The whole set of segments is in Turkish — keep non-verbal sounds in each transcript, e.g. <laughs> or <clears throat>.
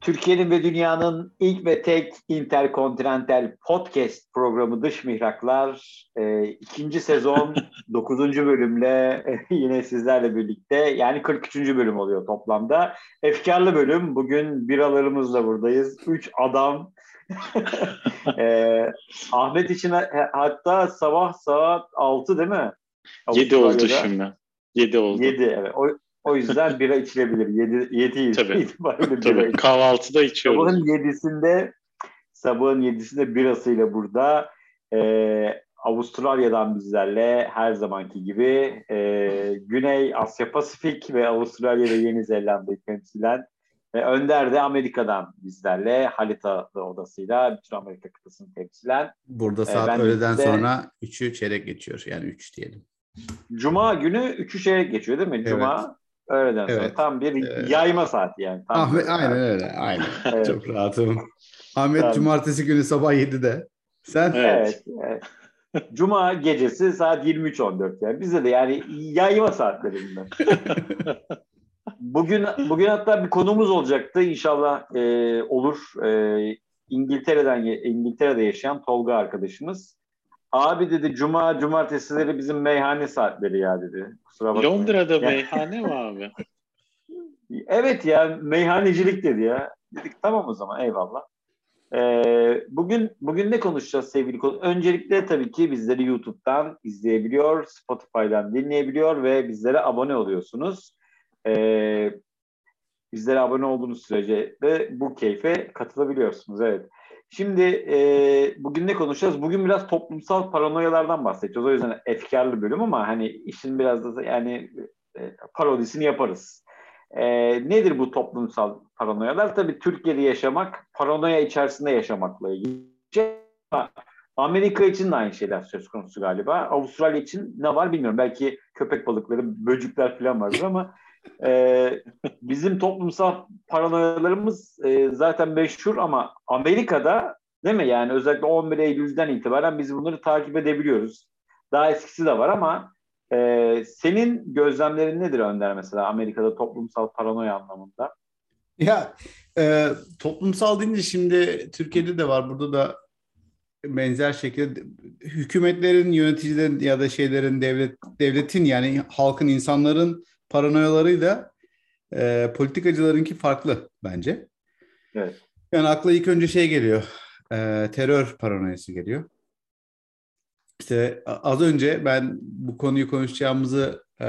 Türkiye'nin ve dünyanın ilk ve tek interkontinental podcast programı Dış Mihraklar e, ikinci sezon <laughs> 9. bölümle e, yine sizlerle birlikte yani 43. bölüm oluyor toplamda. Efkarlı bölüm. Bugün biralarımızla buradayız. Üç adam. <laughs> e, Ahmet için hatta sabah saat 6 değil mi? 7 oldu şimdi. 7 oldu. 7 evet. O, o yüzden bira içilebilir. 7 7 Tabii. itibariyle Tabii. bira Kahvaltıda içiyoruz. Sabahın 7'sinde sabahın 7'sinde birasıyla burada. Ee, Avustralya'dan bizlerle her zamanki gibi e, Güney Asya Pasifik ve Avustralya ve Yeni Zelanda'yı temsilen ve Önder de Amerika'dan bizlerle Halita odasıyla bütün Amerika kıtasını temsilen. Burada saat ee, öğleden de, sonra 3'ü çeyrek geçiyor yani 3 diyelim. Cuma günü 3'ü çeyrek geçiyor değil mi? Cuma Öğleden evet. sonra tam bir evet. yayma saati yani. Tam Ahmet, aynen öyle. <laughs> Aynen. evet. Çok rahatım. Ahmet tamam. cumartesi günü sabah 7'de. Sen? Evet. evet. Cuma gecesi saat 23.14 yani. Bizde de yani yayma saatlerinde. <laughs> bugün bugün hatta bir konumuz olacaktı. İnşallah e, olur. E, İngiltere'den İngiltere'de yaşayan Tolga arkadaşımız Abi dedi cuma cumartesileri bizim meyhane saatleri ya dedi. Kusura bakmayın. Londra'da yani, meyhane mi <laughs> abi? evet ya meyhanecilik dedi ya. Dedik tamam o zaman eyvallah. Ee, bugün bugün ne konuşacağız sevgili konu? Öncelikle tabii ki bizleri YouTube'dan izleyebiliyor, Spotify'dan dinleyebiliyor ve bizlere abone oluyorsunuz. Ee, bizlere abone olduğunuz sürece de bu keyfe katılabiliyorsunuz. Evet. Şimdi e, bugün ne konuşacağız? Bugün biraz toplumsal paranoyalardan bahsedeceğiz. O yüzden efkarlı bölüm ama hani işin biraz da yani e, parodisini yaparız. E, nedir bu toplumsal paranoyalar? Tabii Türkiye'de yaşamak, paranoya içerisinde yaşamakla ilgili. Amerika için de aynı şeyler söz konusu galiba. Avustralya için ne var bilmiyorum. Belki köpek balıkları, böcükler falan vardır ama e, bizim toplumsal paranoyalarımız e, zaten meşhur ama Amerika'da değil mi? Yani özellikle 11 Eylül'den itibaren biz bunları takip edebiliyoruz. Daha eskisi de var ama e, senin gözlemlerin nedir Önder mesela Amerika'da toplumsal paranoya anlamında? Ya e, toplumsal deyince şimdi Türkiye'de de var. Burada da benzer şekilde hükümetlerin, yöneticilerin ya da şeylerin devlet devletin yani halkın, insanların paranoyalarıyla e, politikacılarınki farklı bence. Evet. Yani akla ilk önce şey geliyor. E, terör paranoyası geliyor. İşte az önce ben bu konuyu konuşacağımızı e,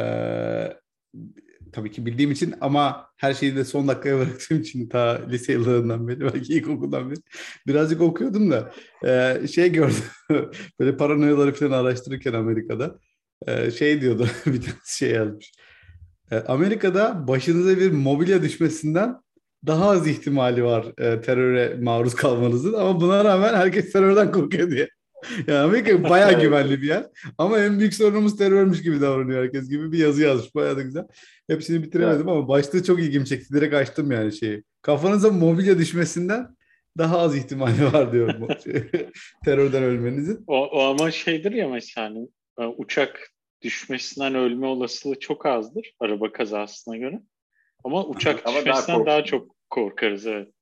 tabii ki bildiğim için ama her şeyi de son dakikaya bıraktığım için ta lise yıllarından beri belki ilkokuldan beri birazcık okuyordum da e, şey gördüm <laughs> böyle paranoyaları falan araştırırken Amerika'da e, şey diyordu <laughs> bir tane şey yazmış Amerika'da başınıza bir mobilya düşmesinden daha az ihtimali var e, teröre maruz kalmanızın ama buna rağmen herkes terörden korkuyor diye. Yani Amerika <laughs> bayağı güvenli bir yer. Ama en büyük sorunumuz terörmüş gibi davranıyor herkes gibi bir yazı yazmış. Bayağı da güzel. Hepsini bitiremedim ama başta çok ilgimi çekti. Direkt açtım yani şeyi. Kafanıza mobilya düşmesinden daha az ihtimali var diyorum. <laughs> terörden ölmenizin. O, o ama şeydir ya mesela hani, e, uçak düşmesinden ölme olasılığı çok azdır araba kazasına göre. Ama uçak Ama düşmesinden daha, daha çok korkarız evet.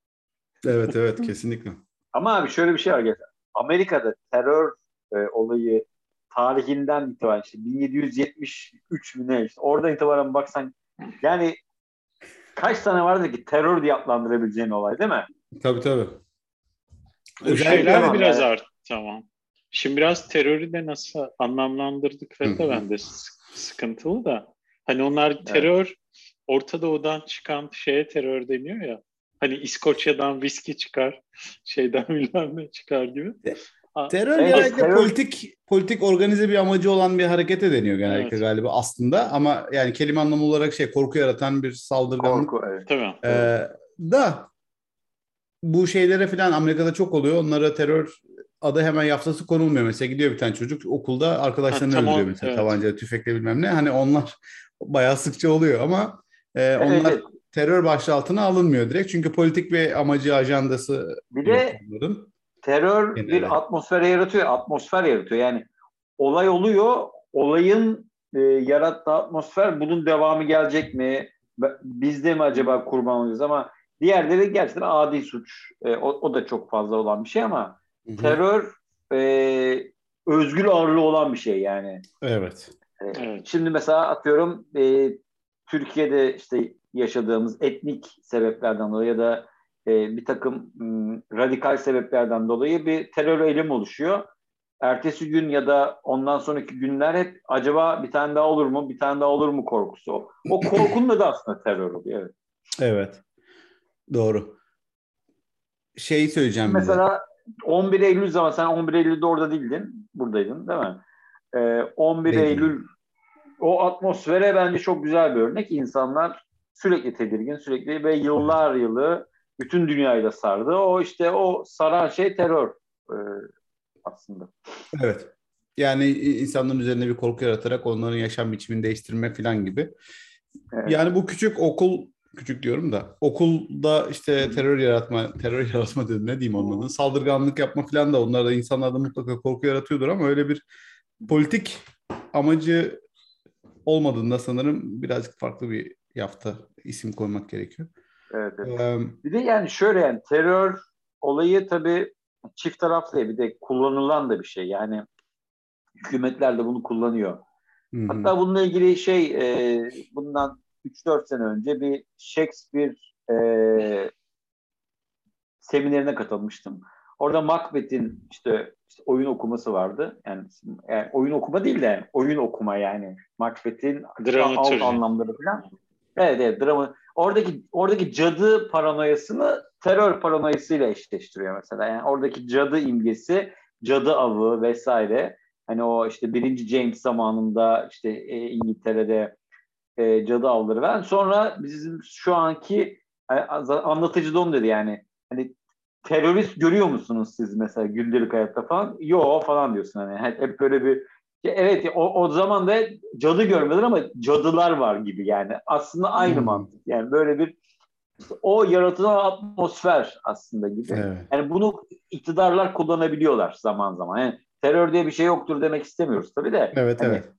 Evet evet kesinlikle. <laughs> Ama abi şöyle bir şey var. Amerika'da terör e, olayı tarihinden itibaren işte 1773 mü ne işte oradan itibaren baksan yani kaç tane vardır ki terör diye adlandırabileceğin olay değil mi? Tabii tabii. Bu şeyler biraz yani. art tamam. Şimdi biraz terörü de nasıl anlamlandırdıkları da bende sıkıntılı da. Hani onlar terör evet. Orta Doğu'dan çıkan şeye terör deniyor ya. Hani İskoçya'dan viski çıkar, <laughs> şeyden <laughs> bilmem ne çıkar gibi. Terör evet, genellikle terör... politik politik organize bir amacı olan bir harekete deniyor genellikle evet. galiba aslında ama yani kelime anlamı olarak şey korku yaratan bir saldırganlık. Korku evet. Tamam. Ee, da bu şeylere falan Amerika'da çok oluyor. Onlara terör adı hemen yaftası konulmuyor. Mesela gidiyor bir tane çocuk okulda arkadaşlarını ha, tamam, öldürüyor mesela evet. tabancayla, tüfekle bilmem ne. Hani onlar <laughs> bayağı sıkça oluyor ama e, onlar evet. terör başlığı altına alınmıyor direkt. Çünkü politik bir amacı, ajandası bir de onların. terör Genelde. bir atmosfer yaratıyor. Atmosfer yaratıyor. Yani olay oluyor. Olayın e, yarattığı atmosfer bunun devamı gelecek mi? Biz de mi acaba kurban olacağız ama Diğerleri gerçekten adi suç. E, o, o da çok fazla olan bir şey ama Hı-hı. terör e, özgür ağırlığı olan bir şey yani. Evet. E, evet. Şimdi mesela atıyorum e, Türkiye'de işte yaşadığımız etnik sebeplerden dolayı ya da e, bir takım m, radikal sebeplerden dolayı bir terör eylemi oluşuyor. Ertesi gün ya da ondan sonraki günler hep acaba bir tane daha olur mu, bir tane daha olur mu korkusu. O <clears throat> korkunun da aslında terör oluyor. Evet. Evet. Doğru. Şey söyleyeceğim Mesela bize. 11 Eylül zaman sen 11 Eylül'de orada değildin. Buradaydın değil mi? Ee, 11 Değil Eylül o atmosfere bence çok güzel bir örnek. İnsanlar sürekli tedirgin, sürekli ve yıllar yılı bütün dünyayı da sardı. O işte o saran şey terör e, aslında. Evet. Yani insanların üzerine bir korku yaratarak onların yaşam biçimini değiştirme falan gibi. Evet. Yani bu küçük okul küçük diyorum da okulda işte terör yaratma terör <laughs> yaratma dedim ne diyeyim onların saldırganlık yapma falan da onlar da insanlarda mutlaka korku yaratıyordur ama öyle bir politik amacı olmadığında sanırım birazcık farklı bir yafta isim koymak gerekiyor. Evet, evet. Ee, bir de yani şöyle yani terör olayı tabii çift taraflı bir de kullanılan da bir şey. Yani hükümetler de bunu kullanıyor. Hı-hı. Hatta bununla ilgili şey e, bundan 3-4 sene önce bir Shakespeare e, seminerine katılmıştım. Orada Macbeth'in işte, işte oyun okuması vardı. Yani, yani oyun okuma değil de oyun okuma yani. Macbeth'in alt anlamları falan. Evet evet drama. Oradaki oradaki cadı paranoyasını terör paranoyasıyla eşleştiriyor mesela. Yani oradaki cadı imgesi, cadı avı vesaire. Hani o işte birinci James zamanında işte e, İngiltere'de e, cadı avları veren. Sonra bizim şu anki e, anlatıcı da onu dedi yani. Hani terörist görüyor musunuz siz mesela gündelik hayatta falan? Yo falan diyorsun hani. Hep, hep böyle bir Evet o, o zaman da cadı görmediler ama cadılar var gibi yani. Aslında aynı hmm. mantık. Yani böyle bir o yaratılan atmosfer aslında gibi. Evet. Yani bunu iktidarlar kullanabiliyorlar zaman zaman. Yani terör diye bir şey yoktur demek istemiyoruz tabii de. Evet hani, evet.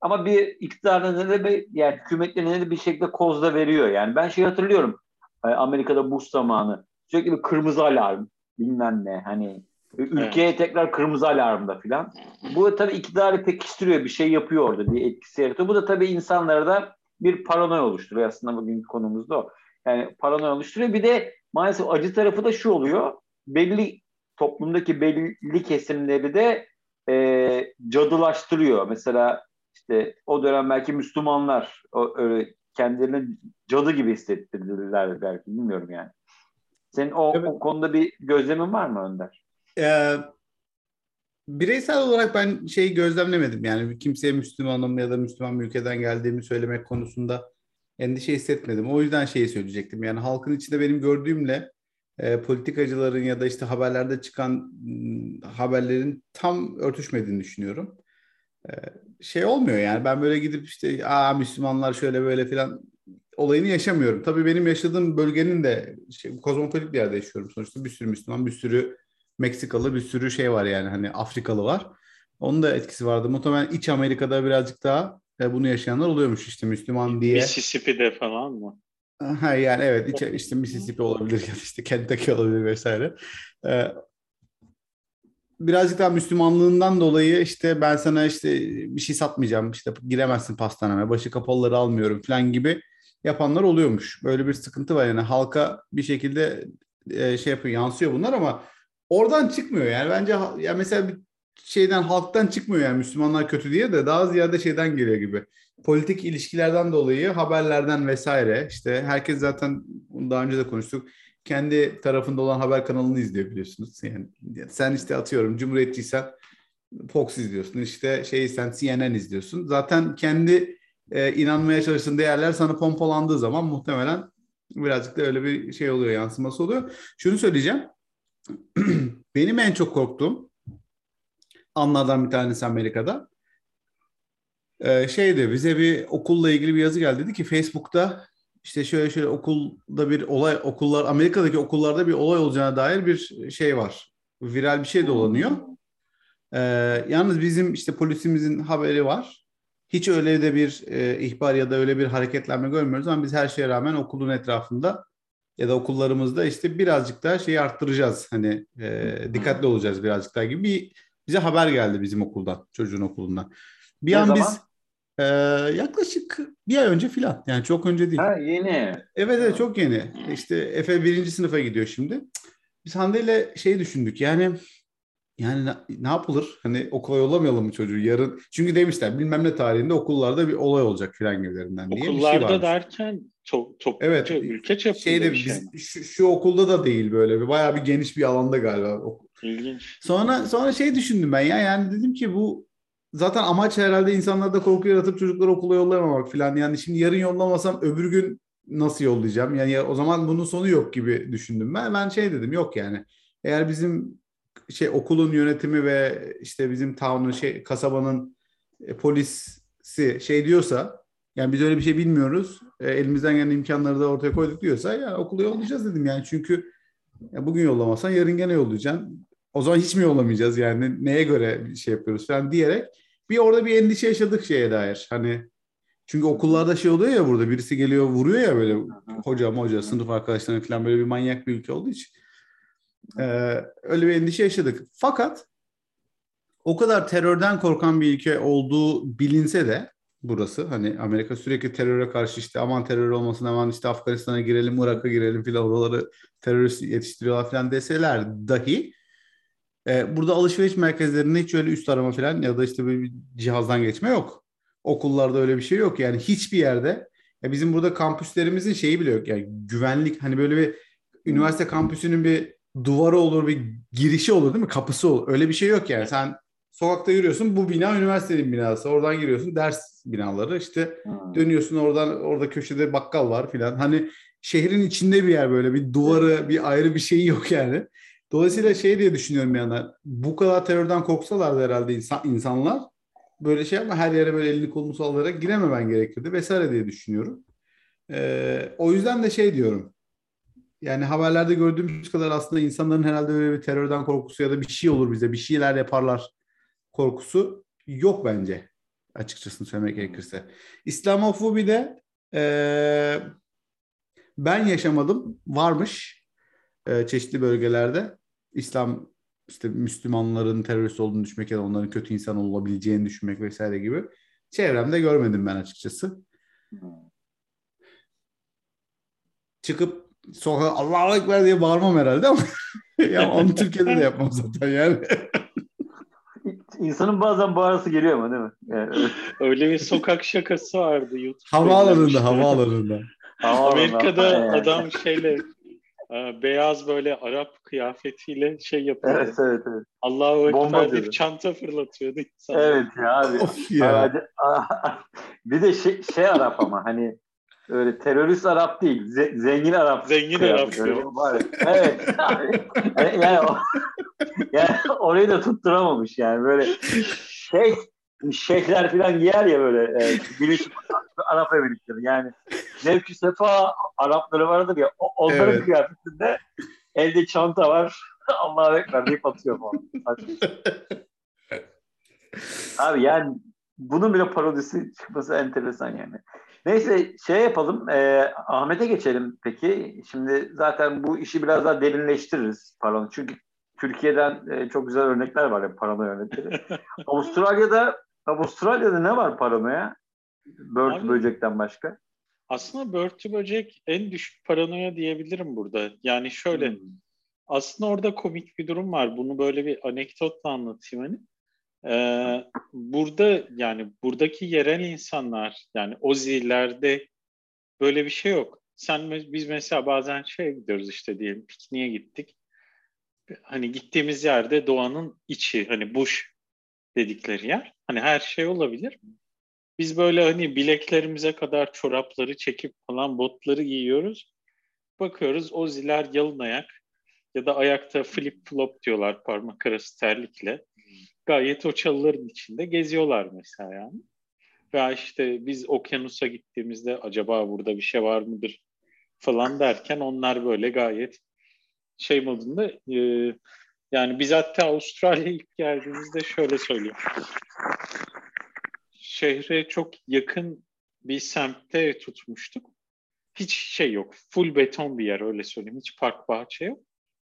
Ama bir iktidarın ne de yani hükümetlerin de bir şekilde kozda veriyor. Yani ben şey hatırlıyorum. E, Amerika'da Bush zamanı sürekli bir kırmızı alarm bilmem ne hani ülkeye evet. tekrar kırmızı alarmda filan. Bu tabii iktidarı pekiştiriyor bir şey yapıyor orada bir etkisi yaratıyor. Bu da tabii insanlarda bir paranoya oluşturuyor aslında bugünkü konumuzda o. Yani paranoya oluşturuyor. Bir de maalesef acı tarafı da şu oluyor. Belli toplumdaki belli kesimleri de e, cadılaştırıyor. Mesela işte o dönem belki Müslümanlar o, öyle kendilerini cadı gibi hissettirdiler belki bilmiyorum yani. Senin o, evet. o konuda bir gözlemin var mı Önder? Ee, bireysel olarak ben şeyi gözlemlemedim. Yani kimseye Müslümanım ya da Müslüman bir ülkeden geldiğimi söylemek konusunda endişe hissetmedim. O yüzden şeyi söyleyecektim. Yani halkın içinde benim gördüğümle e, politikacıların ya da işte haberlerde çıkan m, haberlerin tam örtüşmediğini düşünüyorum. E, şey olmuyor yani ben böyle gidip işte aa Müslümanlar şöyle böyle filan olayını yaşamıyorum. Tabii benim yaşadığım bölgenin de şey, kozmopolit bir yerde yaşıyorum sonuçta. Bir sürü Müslüman, bir sürü Meksikalı, bir sürü şey var yani hani Afrikalı var. Onun da etkisi vardı. Muhtemelen iç Amerika'da birazcık daha e, bunu yaşayanlar oluyormuş işte Müslüman diye. Mississippi'de falan mı? Ha yani evet işte Mississippi olabilir ya işte Kentucky olabilir vesaire. Ee, birazcık daha Müslümanlığından dolayı işte ben sana işte bir şey satmayacağım işte giremezsin pastaneme başı kapalıları almıyorum falan gibi yapanlar oluyormuş. Böyle bir sıkıntı var yani halka bir şekilde e, şey yapıyor yansıyor bunlar ama oradan çıkmıyor yani bence ya mesela bir şeyden halktan çıkmıyor yani Müslümanlar kötü diye de daha ziyade şeyden geliyor gibi. Politik ilişkilerden dolayı haberlerden vesaire işte herkes zaten daha önce de konuştuk kendi tarafında olan haber kanalını izliyor biliyorsunuz. Yani sen işte atıyorum Cumhuriyetçiysen Fox izliyorsun. işte şeysen CNN izliyorsun. Zaten kendi e, inanmaya çalıştığın değerler sana pompalandığı zaman muhtemelen birazcık da öyle bir şey oluyor, yansıması oluyor. Şunu söyleyeceğim. <clears throat> Benim en çok korktuğum anlardan bir tanesi Amerika'da. Ee, şeydi bize bir okulla ilgili bir yazı geldi dedi ki Facebook'ta işte şöyle şöyle okulda bir olay okullar Amerika'daki okullarda bir olay olacağına dair bir şey var. Viral bir şey dolanıyor. Ee, yalnız bizim işte polisimizin haberi var. Hiç öyle de bir e, ihbar ya da öyle bir hareketlenme görmüyoruz ama biz her şeye rağmen okulun etrafında ya da okullarımızda işte birazcık daha şeyi arttıracağız. Hani e, dikkatli olacağız birazcık daha gibi bir bize haber geldi bizim okuldan, çocuğun okulundan. Bir ne an zaman? biz e, yaklaşık bir ay önce filan. Yani çok önce değil. Ha yeni. Evet evet çok yeni. İşte Efe birinci sınıfa gidiyor şimdi. Biz Hande ile şey düşündük yani yani ne, yapılır? Hani okula yollamayalım mı çocuğu yarın? Çünkü demişler bilmem ne tarihinde okullarda bir olay olacak filan gibilerinden diye bir şey Okullarda varmış. derken to, to, Evet. ülke çapında Şeyde bir şey. biz, şu, şu okulda da değil böyle bir bayağı bir geniş bir alanda galiba. İlginç. Sonra sonra şey düşündüm ben ya yani dedim ki bu zaten amaç herhalde insanlarda korku yaratıp çocukları okula yollamamak falan. Yani şimdi yarın yollamasam öbür gün nasıl yollayacağım? Yani ya, o zaman bunun sonu yok gibi düşündüm ben. Ben şey dedim yok yani. Eğer bizim şey okulun yönetimi ve işte bizim town'un şey kasabanın e, polisi şey diyorsa yani biz öyle bir şey bilmiyoruz. E, elimizden gelen imkanları da ortaya koyduk diyorsa ya okula yollayacağız dedim yani. Çünkü ya bugün yollamazsan yarın gene yollayacaksın. O zaman hiç mi yollamayacağız yani neye göre şey yapıyoruz falan diyerek bir orada bir endişe yaşadık şeye dair. Hani çünkü okullarda şey oluyor ya burada birisi geliyor vuruyor ya böyle hocam hoca sınıf arkadaşlarına falan böyle bir manyak bir ülke olduğu için. Ee, öyle bir endişe yaşadık. Fakat o kadar terörden korkan bir ülke olduğu bilinse de burası hani Amerika sürekli teröre karşı işte aman terör olmasın aman işte Afganistan'a girelim Irak'a girelim filan oraları terörist yetiştiriyorlar filan deseler dahi e, burada alışveriş merkezlerinde hiç öyle üst arama filan ya da işte bir cihazdan geçme yok. Okullarda öyle bir şey yok. Yani hiçbir yerde. Ya bizim burada kampüslerimizin şeyi bile yok. Yani güvenlik hani böyle bir üniversite kampüsünün bir duvarı olur bir girişi olur değil mi? Kapısı olur. Öyle bir şey yok yani. Sen sokakta yürüyorsun bu bina üniversitenin binası. Oradan giriyorsun ders binaları. İşte dönüyorsun oradan orada köşede bakkal var filan. Hani şehrin içinde bir yer böyle bir duvarı bir ayrı bir şeyi yok yani. Dolayısıyla şey diye düşünüyorum yandan bu kadar terörden korksalardı herhalde insan, insanlar böyle şey ama her yere böyle elini kolunu sallayarak girememen gerekirdi vesaire diye düşünüyorum. Ee, o yüzden de şey diyorum yani haberlerde gördüğümüz kadar aslında insanların herhalde öyle bir terörden korkusu ya da bir şey olur bize bir şeyler yaparlar korkusu yok bence açıkçası söylemek gerekirse. İslamofobi de e, ben yaşamadım varmış e, çeşitli bölgelerde İslam işte Müslümanların terörist olduğunu düşünmek ya da onların kötü insan olabileceğini düşünmek vesaire gibi çevremde görmedim ben açıkçası. Çıkıp sokağa Allahu Ekber diye bağırmam herhalde ama <laughs> ya onu Türkiye'de de yapmam zaten yani. İnsanın bazen bağırası geliyor ama değil mi? Yani, Öyle bir sokak şakası vardı YouTube'da. havaalanında, havaalanında. Amerika'da adam şeyle beyaz böyle Arap kıyafetiyle şey yapıyor. Evet evet evet. Allahu Bomba Ekber deyip diyordu. çanta fırlatıyordu insan. Evet ya abi. Of ya. Bir de şey, şey Arap ama hani öyle terörist Arap değil. ze- zengin Arap. Zengin. Arap. Evet. <laughs> yani, yani, o- yani orayı da tutturamamış yani böyle şey şeyhler falan giyer ya böyle e, Birleşik Arap Emirlikleri yani zevk sefa Arapları vardır ya onların Evet. kıyafetinde elde çanta var <laughs> Allah'a ekber deyip atıyor falan. <laughs> Abi yani bunun bile parodisi çıkması enteresan yani. Neyse şey yapalım. e, Ahmet'e geçelim peki. Şimdi zaten bu işi biraz daha derinleştiririz parano. Çünkü Türkiye'den e, çok güzel örnekler var ya parano örnekleri. Avustralya'da <laughs> Avustralya'da ne var paranoya? Börtü Abi- böcekten başka. Aslında börtü böcek en düşük paranoya diyebilirim burada. Yani şöyle Hmm. aslında orada komik bir durum var. Bunu böyle bir anekdotla anlatayım hani. Ee, burada yani buradaki yerel insanlar yani o zillerde böyle bir şey yok. Sen biz mesela bazen şeye gidiyoruz işte diyelim pikniğe gittik. Hani gittiğimiz yerde doğanın içi hani bush dedikleri yer. Hani her şey olabilir. Biz böyle hani bileklerimize kadar çorapları çekip falan botları giyiyoruz. Bakıyoruz o ziler yalın ayak ya da ayakta flip flop diyorlar parmak arası terlikle. Gayet o çalıların içinde geziyorlar mesela yani. Veya işte biz okyanusa gittiğimizde acaba burada bir şey var mıdır falan derken onlar böyle gayet şey modunda e, yani biz hatta Avustralya'ya ilk geldiğimizde şöyle söyleyeyim. Şehre çok yakın bir semtte tutmuştuk. hiç şey yok. Full beton bir yer öyle söyleyeyim. Hiç park bahçe yok.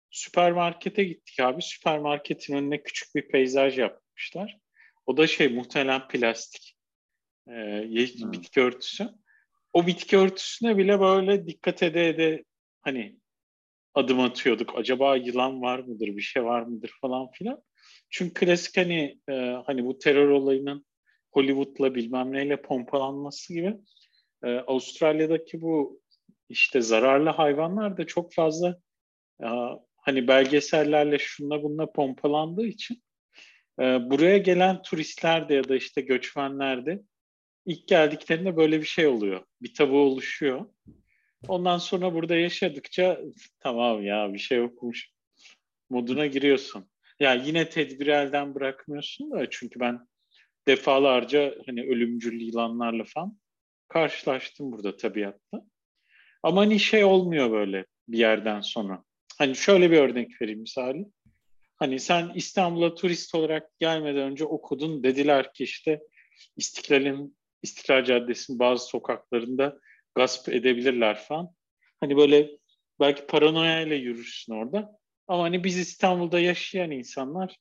Süpermarkete gittik abi. Süpermarketin önüne küçük bir peyzaj yapmışlar. O da şey muhtemelen plastik. Ee, bitki örtüsü. O bitki örtüsüne bile böyle dikkat ede ede hani adım atıyorduk. Acaba yılan var mıdır, bir şey var mıdır falan filan. Çünkü klasik hani e, hani bu terör olayının Hollywood'la bilmem neyle pompalanması gibi e, Avustralya'daki bu işte zararlı hayvanlar da çok fazla e, hani belgesellerle şunla bununla pompalandığı için e, buraya gelen turistler de ya da işte göçmenler de ilk geldiklerinde böyle bir şey oluyor. Bir tabu oluşuyor. Ondan sonra burada yaşadıkça tamam ya bir şey yokmuş moduna giriyorsun. Ya yine tedbiri elden bırakmıyorsun da çünkü ben defalarca hani ölümcül yılanlarla falan karşılaştım burada tabiatta. Ama hani şey olmuyor böyle bir yerden sonra. Hani şöyle bir örnek vereyim misali. Hani sen İstanbul'a turist olarak gelmeden önce okudun dediler ki işte İstiklal'in İstiklal Caddesi'nin bazı sokaklarında gasp edebilirler falan. Hani böyle belki paranoya ile yürürsün orada. Ama hani biz İstanbul'da yaşayan insanlar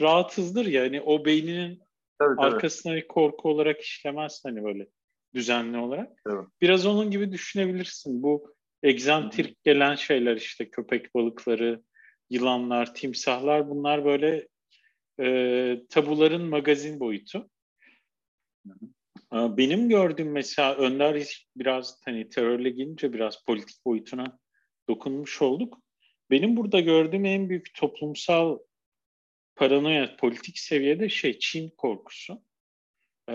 rahatsızdır ya. Hani o beyninin tabii, tabii. arkasına bir korku olarak işlemez hani böyle düzenli olarak. Evet. Biraz onun gibi düşünebilirsin. Bu egzantrik gelen şeyler işte köpek balıkları, yılanlar, timsahlar bunlar böyle e, tabuların magazin boyutu. Benim gördüğüm mesela Önder biraz hani terörle gelince biraz politik boyutuna dokunmuş olduk. Benim burada gördüğüm en büyük toplumsal paranoya politik seviyede şey Çin korkusu. Ee,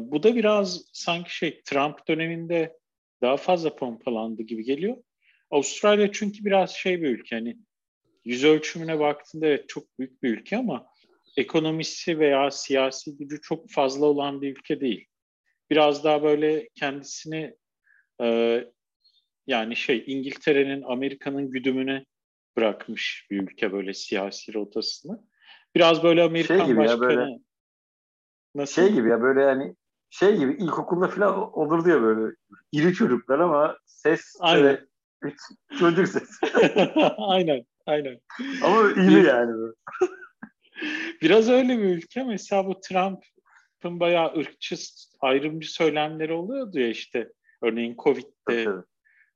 bu da biraz sanki şey Trump döneminde daha fazla pompalandı gibi geliyor. Avustralya çünkü biraz şey bir ülke hani yüz ölçümüne baktığında evet çok büyük bir ülke ama ekonomisi veya siyasi gücü çok fazla olan bir ülke değil. Biraz daha böyle kendisini e, yani şey İngiltere'nin Amerika'nın güdümüne bırakmış bir ülke böyle siyasi rotasını. Biraz böyle Amerikan şey gibi başkanı ya böyle, nasıl? Şey gibi ya böyle yani şey gibi ilkokulda falan olurdu ya böyle iri çocuklar ama ses aynen. Böyle, çocuk ses. <laughs> <laughs> aynen, aynen. Ama iri yani. <laughs> Biraz öyle bir ülke. Mesela bu Trump'ın bayağı ırkçı, ayrımcı söylemleri oluyordu ya işte. Örneğin Covid'de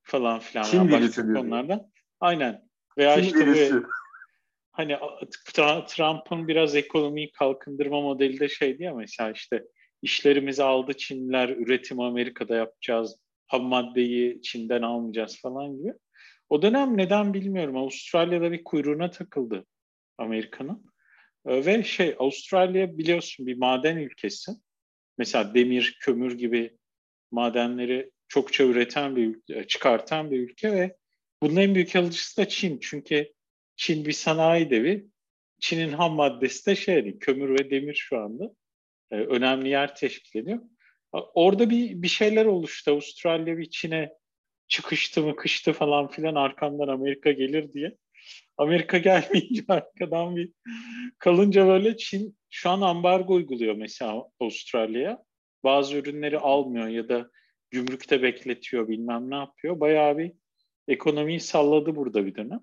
falan filan. Çin virüsü konulardan. Aynen. Veya Çin işte virüsü. hani Trump'ın biraz ekonomiyi kalkındırma modeli de şeydi ya mesela işte işlerimizi aldı Çinliler, üretim Amerika'da yapacağız, ham maddeyi Çin'den almayacağız falan gibi. O dönem neden bilmiyorum Avustralya'da bir kuyruğuna takıldı Amerika'nın. Ee, ve şey Avustralya biliyorsun bir maden ülkesi. Mesela demir, kömür gibi madenleri çokça üreten bir ülke, çıkartan bir ülke ve bunun en büyük alıcısı da Çin. Çünkü Çin bir sanayi devi. Çin'in ham maddesi de şey kömür ve demir şu anda. Ee, önemli yer teşkil ediyor. Orada bir, bir şeyler oluştu. Avustralya bir Çin'e çıkıştı mı kıştı falan filan arkamdan Amerika gelir diye. Amerika <laughs> gelmeyince arkadan bir kalınca böyle Çin şu an ambargo uyguluyor mesela Avustralya'ya. Bazı ürünleri almıyor ya da gümrükte bekletiyor bilmem ne yapıyor. Bayağı bir ekonomiyi salladı burada bir dönem.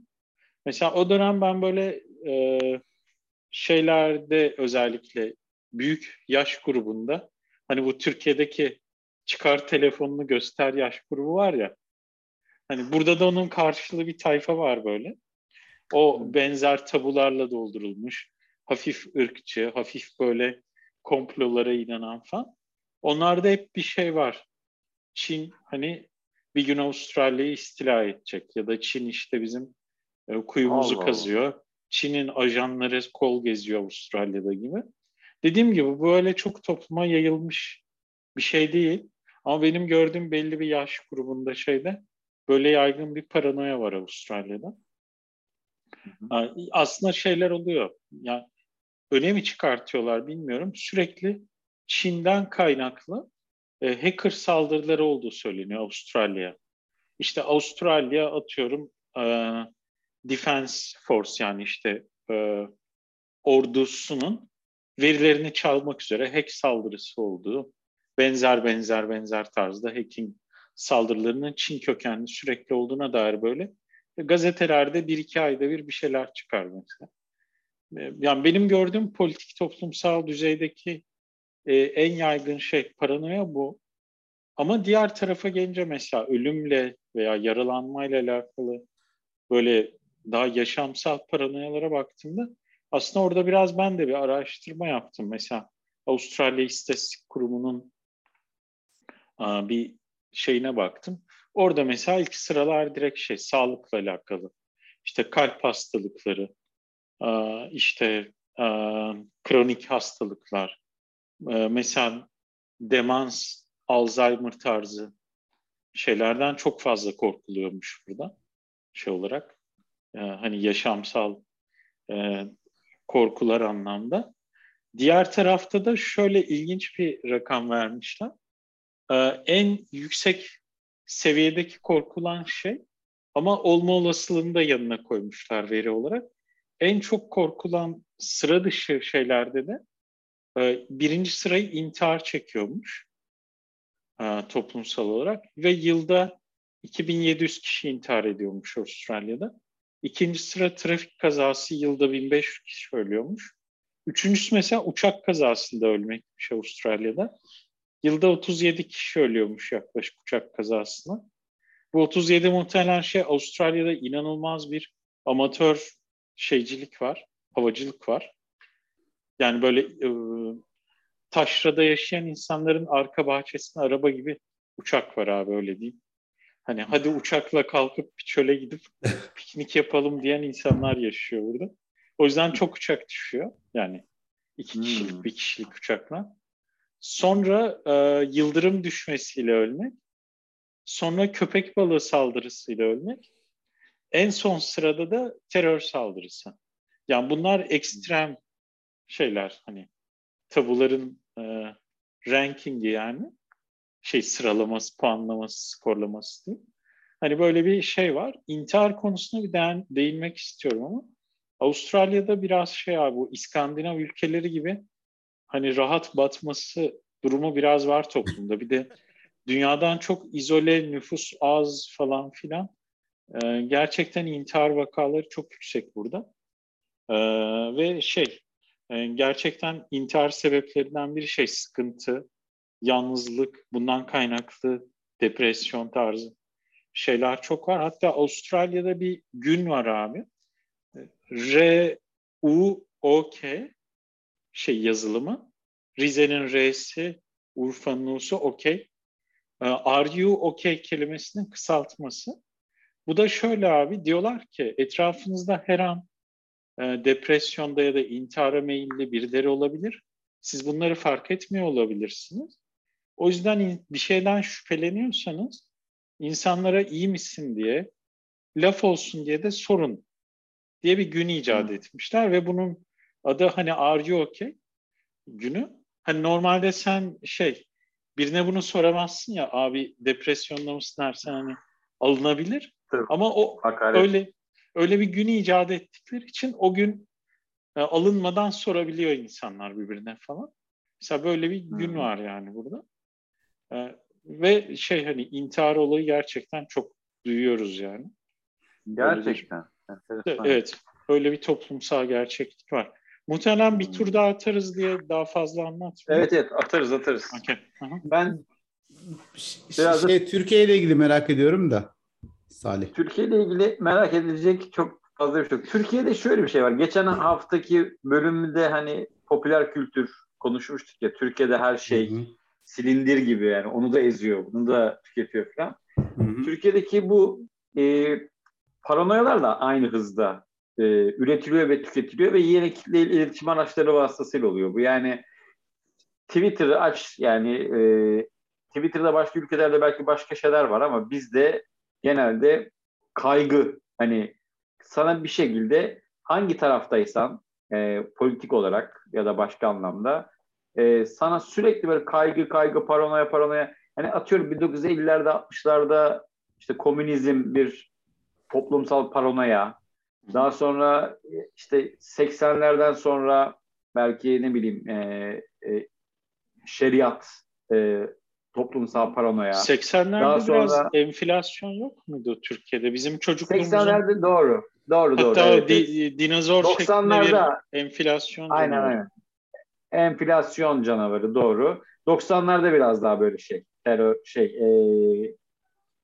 Mesela o dönem ben böyle e, şeylerde özellikle büyük yaş grubunda hani bu Türkiye'deki çıkar telefonunu göster yaş grubu var ya hani burada da onun karşılığı bir tayfa var böyle. O benzer tabularla doldurulmuş hafif ırkçı, hafif böyle komplolara inanan falan. Onlarda hep bir şey var. Çin hani bir gün Avustralya'yı istila edecek ya da Çin işte bizim e, kuyumuzu Allah kazıyor. Çin'in ajanları kol geziyor Avustralya'da gibi. Dediğim gibi böyle çok topluma yayılmış bir şey değil. Ama benim gördüğüm belli bir yaş grubunda şeyde böyle yaygın bir paranoya var Avustralya'da. Aslında şeyler oluyor. Yani önemi çıkartıyorlar bilmiyorum. Sürekli Çin'den kaynaklı e, hacker saldırıları olduğu söyleniyor Avustralya. İşte Avustralya atıyorum e, Defense Force yani işte e, ordusunun verilerini çalmak üzere hack saldırısı olduğu benzer benzer benzer tarzda hacking saldırılarının Çin kökenli sürekli olduğuna dair böyle gazetelerde bir iki ayda bir bir şeyler çıkar mesela. E, yani benim gördüğüm politik toplumsal düzeydeki e, en yaygın şey paranoya bu. Ama diğer tarafa gelince mesela ölümle veya yaralanmayla alakalı böyle daha yaşamsal paranoyalara baktığımda aslında orada biraz ben de bir araştırma yaptım. Mesela Avustralya İstatistik Kurumu'nun bir şeyine baktım. Orada mesela ilk sıralar direkt şey sağlıkla alakalı. İşte kalp hastalıkları, işte kronik hastalıklar, mesela demans, Alzheimer tarzı şeylerden çok fazla korkuluyormuş burada şey olarak. Hani yaşamsal korkular anlamda. Diğer tarafta da şöyle ilginç bir rakam vermişler. En yüksek seviyedeki korkulan şey ama olma olasılığını da yanına koymuşlar veri olarak. En çok korkulan sıra dışı şeylerde de e, birinci sırayı intihar çekiyormuş e, toplumsal olarak ve yılda 2700 kişi intihar ediyormuş Avustralya'da. İkinci sıra trafik kazası yılda 1500 kişi ölüyormuş. Üçüncüsü mesela uçak kazasında ölmekmiş Avustralya'da. Yılda 37 kişi ölüyormuş yaklaşık uçak kazasına. Bu 37 muhtemelen şey Avustralya'da inanılmaz bir amatör şeycilik var, havacılık var. Yani böyle e, taşrada yaşayan insanların arka bahçesinde araba gibi uçak var abi öyle diyeyim. Hani hadi uçakla kalkıp bir çöle gidip <laughs> piknik yapalım diyen insanlar yaşıyor burada. O yüzden çok uçak düşüyor. Yani iki kişilik, hmm. bir kişilik uçakla. Sonra e, yıldırım düşmesiyle ölmek. Sonra köpek balığı saldırısıyla ölmek. En son sırada da terör saldırısı. Yani bunlar ekstrem şeyler hani tabuların e, rankingi yani şey sıralaması, puanlaması, skorlaması değil. Hani böyle bir şey var. İntihar konusuna bir değin, değinmek istiyorum ama Avustralya'da biraz şey abi bu İskandinav ülkeleri gibi hani rahat batması durumu biraz var toplumda. Bir de dünyadan çok izole nüfus az falan filan. Ee, gerçekten intihar vakaları çok yüksek burada. Ee, ve şey e, gerçekten intihar sebeplerinden biri şey sıkıntı, yalnızlık, bundan kaynaklı depresyon tarzı şeyler çok var. Hatta Avustralya'da bir gün var abi. R U O K şey yazılımı. Rize'nin R'si, Urfa'nın U'su okey. Ee, are you okay kelimesinin kısaltması. Bu da şöyle abi diyorlar ki etrafınızda her an e, depresyonda ya da intihara meyilli birileri olabilir. Siz bunları fark etmiyor olabilirsiniz. O yüzden bir şeyden şüpheleniyorsanız insanlara iyi misin diye, laf olsun diye de sorun diye bir gün icat etmişler ve bunun adı hani are you okay günü. Hani normalde sen şey birine bunu soramazsın ya abi depresyonda mısın dersen hani alınabilir. Tabii. Ama o Hakaret. öyle öyle bir gün icat ettikleri için o gün e, alınmadan sorabiliyor insanlar birbirine falan. Mesela böyle bir gün hmm. var yani burada. E, ve şey hani intihar olayı gerçekten çok duyuyoruz yani. Gerçekten. Bir, evet. Öyle bir toplumsal gerçeklik var. Muhtemelen bir tur daha atarız diye daha fazla anlatmıyorum. Evet evet atarız atarız. Okay. Ben biraz şey, da... Türkiye ile ilgili merak ediyorum da Salih. Türkiye ile ilgili merak edilecek çok fazla bir şey yok. Türkiye'de şöyle bir şey var. Geçen haftaki bölümde hani popüler kültür konuşmuştuk ya. Türkiye'de her şey Hı-hı. silindir gibi yani. Onu da eziyor, bunu da tüketiyor falan. Hı-hı. Türkiye'deki bu e, paranoyalar da aynı hızda e, üretiliyor ve tüketiliyor ve yeni kitle iletişim araçları vasıtasıyla oluyor. Bu yani Twitter'ı aç yani e, Twitter'da başka ülkelerde belki başka şeyler var ama bizde genelde kaygı hani sana bir şekilde hangi taraftaysan e, politik olarak ya da başka anlamda e, sana sürekli böyle kaygı kaygı paranoya paranoya hani atıyorum 1950'lerde 60'larda işte komünizm bir toplumsal paranoya daha sonra işte 80'lerden sonra belki ne bileyim e, e, şeriat e, toplumsal paranoya. 80'lerde Daha sonra, biraz enflasyon yok muydu Türkiye'de? Bizim çocukluğumuzun... 80'lerde doğru. Doğru doğru. Hatta evet. di, dinozor 90'larda enflasyon. Aynen canavarı. aynen. Enflasyon canavarı doğru. 90'larda biraz daha böyle şey. Terör şey e,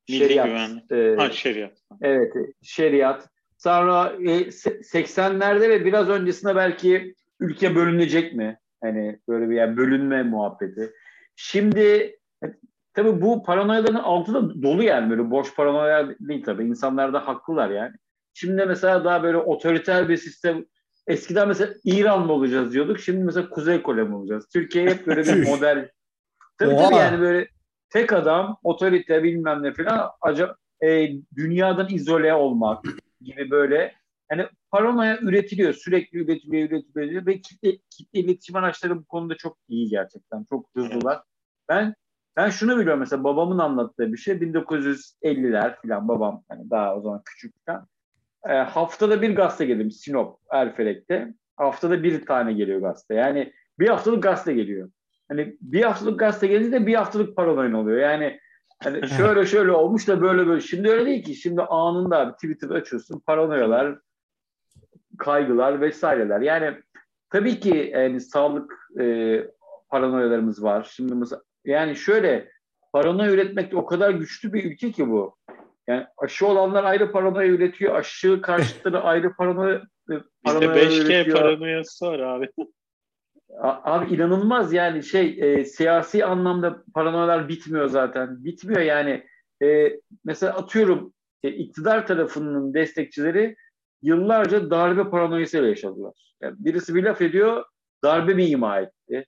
şeriat. E, ha şeriat. Evet şeriat. Sonra e, 80'lerde ve biraz öncesinde belki ülke bölünecek mi? Hani böyle bir yani bölünme muhabbeti. Şimdi tabii bu paranoyaların altı da dolu yani böyle boş paranoya değil tabii. İnsanlar da haklılar yani. Şimdi mesela daha böyle otoriter bir sistem eskiden mesela İran mı olacağız diyorduk. Şimdi mesela Kuzey Kore mi olacağız? Türkiye hep böyle bir <laughs> model. Tabii Oha. tabii yani böyle tek adam, otorite bilmem ne falan acaba e, dünyadan izole olmak gibi böyle yani paranoya üretiliyor. Sürekli üretiliyor, üretiliyor ve kitle, kitle iletişim araçları bu konuda çok iyi gerçekten. Çok hızlılar. Ben ben şunu biliyorum mesela babamın anlattığı bir şey 1950'ler falan babam hani daha o zaman küçükken e, haftada bir gazete gelirim Sinop Erfelek'te. Haftada bir tane geliyor gazete. Yani bir haftalık gazete geliyor. Hani bir haftalık gazete gelince de bir haftalık paranoyan oluyor. Yani hani şöyle şöyle olmuş da böyle böyle. Şimdi öyle değil ki. Şimdi anında bir Twitter açıyorsun. Paranoyalar, kaygılar vesaireler. Yani tabii ki yani sağlık e, paranoyalarımız var. Şimdi mesela yani şöyle paranoya üretmek o kadar güçlü bir ülke ki bu. Yani aşı olanlar ayrı paranoya üretiyor. Aşı karşıtları ayrı paranoya, paranoya Bizde 5G üretiyor. paranoyası var abi. Abi inanılmaz yani şey e, siyasi anlamda paranoyalar bitmiyor zaten. Bitmiyor yani. E, mesela atıyorum e, iktidar tarafının destekçileri yıllarca darbe paranoyasıyla yaşadılar. Yani birisi bir laf ediyor, darbe mi ima etti?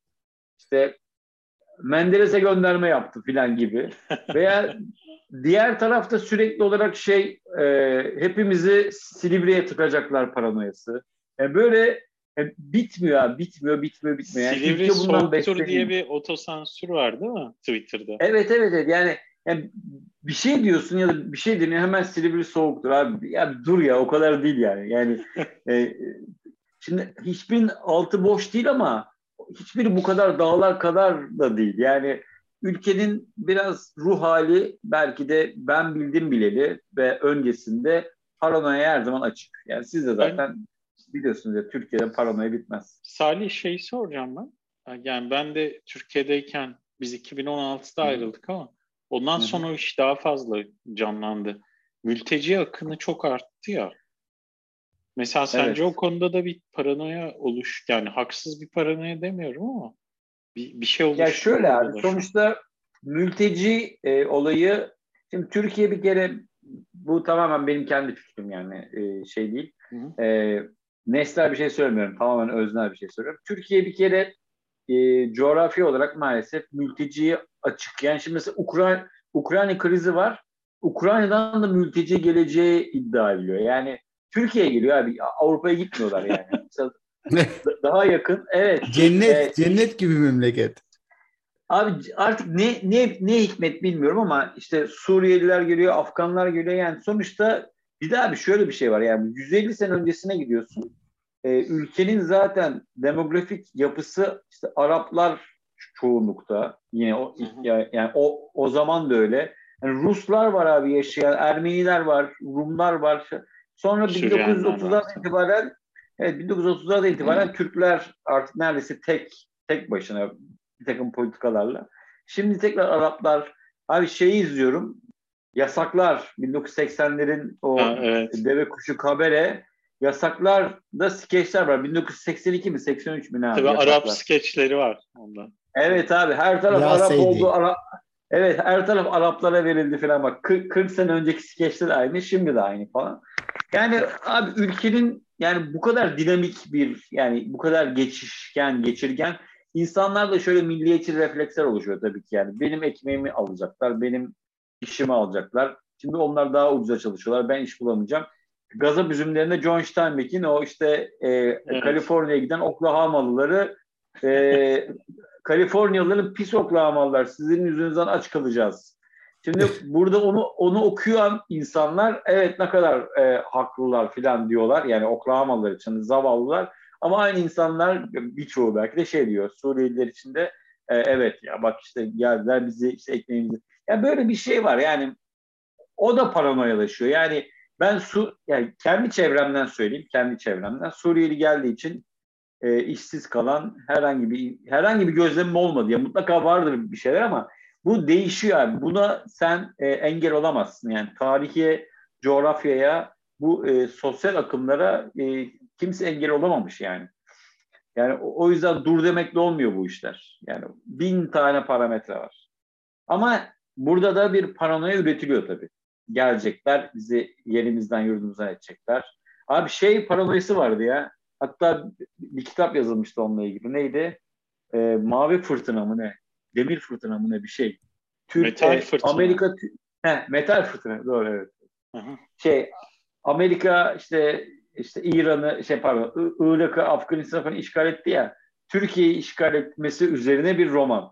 İşte Menderes'e gönderme yaptı filan gibi. <laughs> Veya diğer tarafta sürekli olarak şey e, hepimizi Silivri'ye tıkacaklar paranoyası. Yani böyle yani bitmiyor bitmiyor, bitmiyor, bitmiyor. Yani Silivri soğuktur diye bir otosansür var değil mi Twitter'da? Evet, evet, evet. Yani, yani bir şey diyorsun ya da bir şey deniyor hemen Silivri soğuktur abi. Ya dur ya o kadar değil yani. Yani <laughs> e, şimdi hiçbir altı boş değil ama hiçbiri bu kadar dağlar kadar da değil. Yani ülkenin biraz ruh hali belki de ben bildim bileli ve öncesinde paranoya her zaman açık. Yani siz de zaten biliyorsunuz ya Türkiye'de paranoya bitmez. Salih şey soracağım ben. Yani ben de Türkiye'deyken biz 2016'da ayrıldık ama ondan sonra o iş daha fazla canlandı. Mülteci akını çok arttı ya. Mesela sence evet. o konuda da bir paranoya oluş yani haksız bir paranoya demiyorum ama bir, bir şey oluş. Ya şöyle abi sonuçta mülteci e, olayı şimdi Türkiye bir kere bu tamamen benim kendi fikrim yani e, şey değil. Hı hı. E, nesnel bir şey söylemiyorum. Tamamen öznel bir şey söylüyorum. Türkiye bir kere e, coğrafi olarak maalesef mülteciye açık. Yani şimdi mesela Ukrayna Ukrayna krizi var. Ukrayna'dan da mülteci geleceği iddia ediliyor. Yani Türkiye'ye geliyor abi. Avrupa'ya gitmiyorlar yani. <laughs> daha yakın. Evet. Cennet, e, cennet gibi memleket. Abi artık ne ne ne hikmet bilmiyorum ama işte Suriyeliler geliyor, Afganlar geliyor. Yani sonuçta bir daha bir şöyle bir şey var. Yani 150 sene öncesine gidiyorsun. E, ülkenin zaten demografik yapısı işte Araplar çoğunlukta. Yine o yani o o zaman da öyle. Yani Ruslar var abi yaşayan, Ermeniler var, Rumlar var. Sonra 1930'dan itibaren evet 1930'lardan itibaren Türkler artık neredeyse tek tek başına bir takım politikalarla. Şimdi tekrar Araplar abi şeyi izliyorum. Yasaklar 1980'lerin o ha, evet. deve kuşu kabere yasaklar da skeçler var. 1982 mi 83 mi ne abi? Tabii yasaklar. Arap skeçleri var ondan. Evet abi her taraf ya Arap oldu. Ara, evet her taraf Araplara verildi falan bak. 40, 40 sene önceki skeçler aynı şimdi de aynı falan. Yani abi ülkenin yani bu kadar dinamik bir yani bu kadar geçişken geçirgen insanlar da şöyle milliyetçi refleksler oluşuyor tabii ki yani. Benim ekmeğimi alacaklar, benim işimi alacaklar. Şimdi onlar daha ucuza çalışıyorlar. Ben iş bulamayacağım. Gazap üzümlerinde John Steinbeck'in o işte e, evet. Kaliforniya'ya giden Oklahoma'lıları e, <laughs> Kaliforniyalıların pis Oklahoma'lılar sizin yüzünüzden aç kalacağız. Şimdi <laughs> burada onu onu okuyan insanlar evet ne kadar e, haklılar filan diyorlar. Yani Oklahoma'lılar için zavallılar. Ama aynı insanlar birçoğu belki de şey diyor Suriyeliler için de e, evet ya bak işte geldiler bizi işte ekmeğimizi. Ya böyle bir şey var yani o da paranoyalaşıyor. Yani ben su yani kendi çevremden söyleyeyim, kendi çevremden Suriyeli geldiği için e, işsiz kalan herhangi bir herhangi bir gözlemim olmadı. Ya mutlaka vardır bir şeyler ama bu değişiyor abi. Buna sen e, engel olamazsın. Yani tarihe, coğrafyaya, bu e, sosyal akımlara e, kimse engel olamamış yani. Yani o, o yüzden dur demekle olmuyor bu işler. Yani bin tane parametre var. Ama burada da bir paranoya üretiliyor tabii. Gelecekler, bizi yerimizden yurdumuzdan edecekler. Abi şey paranoyası vardı ya. Hatta bir kitap yazılmıştı onunla ilgili. Neydi? E, Mavi fırtına mı ne? Demir fırtına mı ne bir şey. Türk, metal fırtına. Amerika he, metal fırtına doğru evet. Hı hı. Şey Amerika işte işte İran'ı şey pardon Irak'ı Afganistan'ı falan işgal etti ya. Türkiye'yi işgal etmesi üzerine bir roman.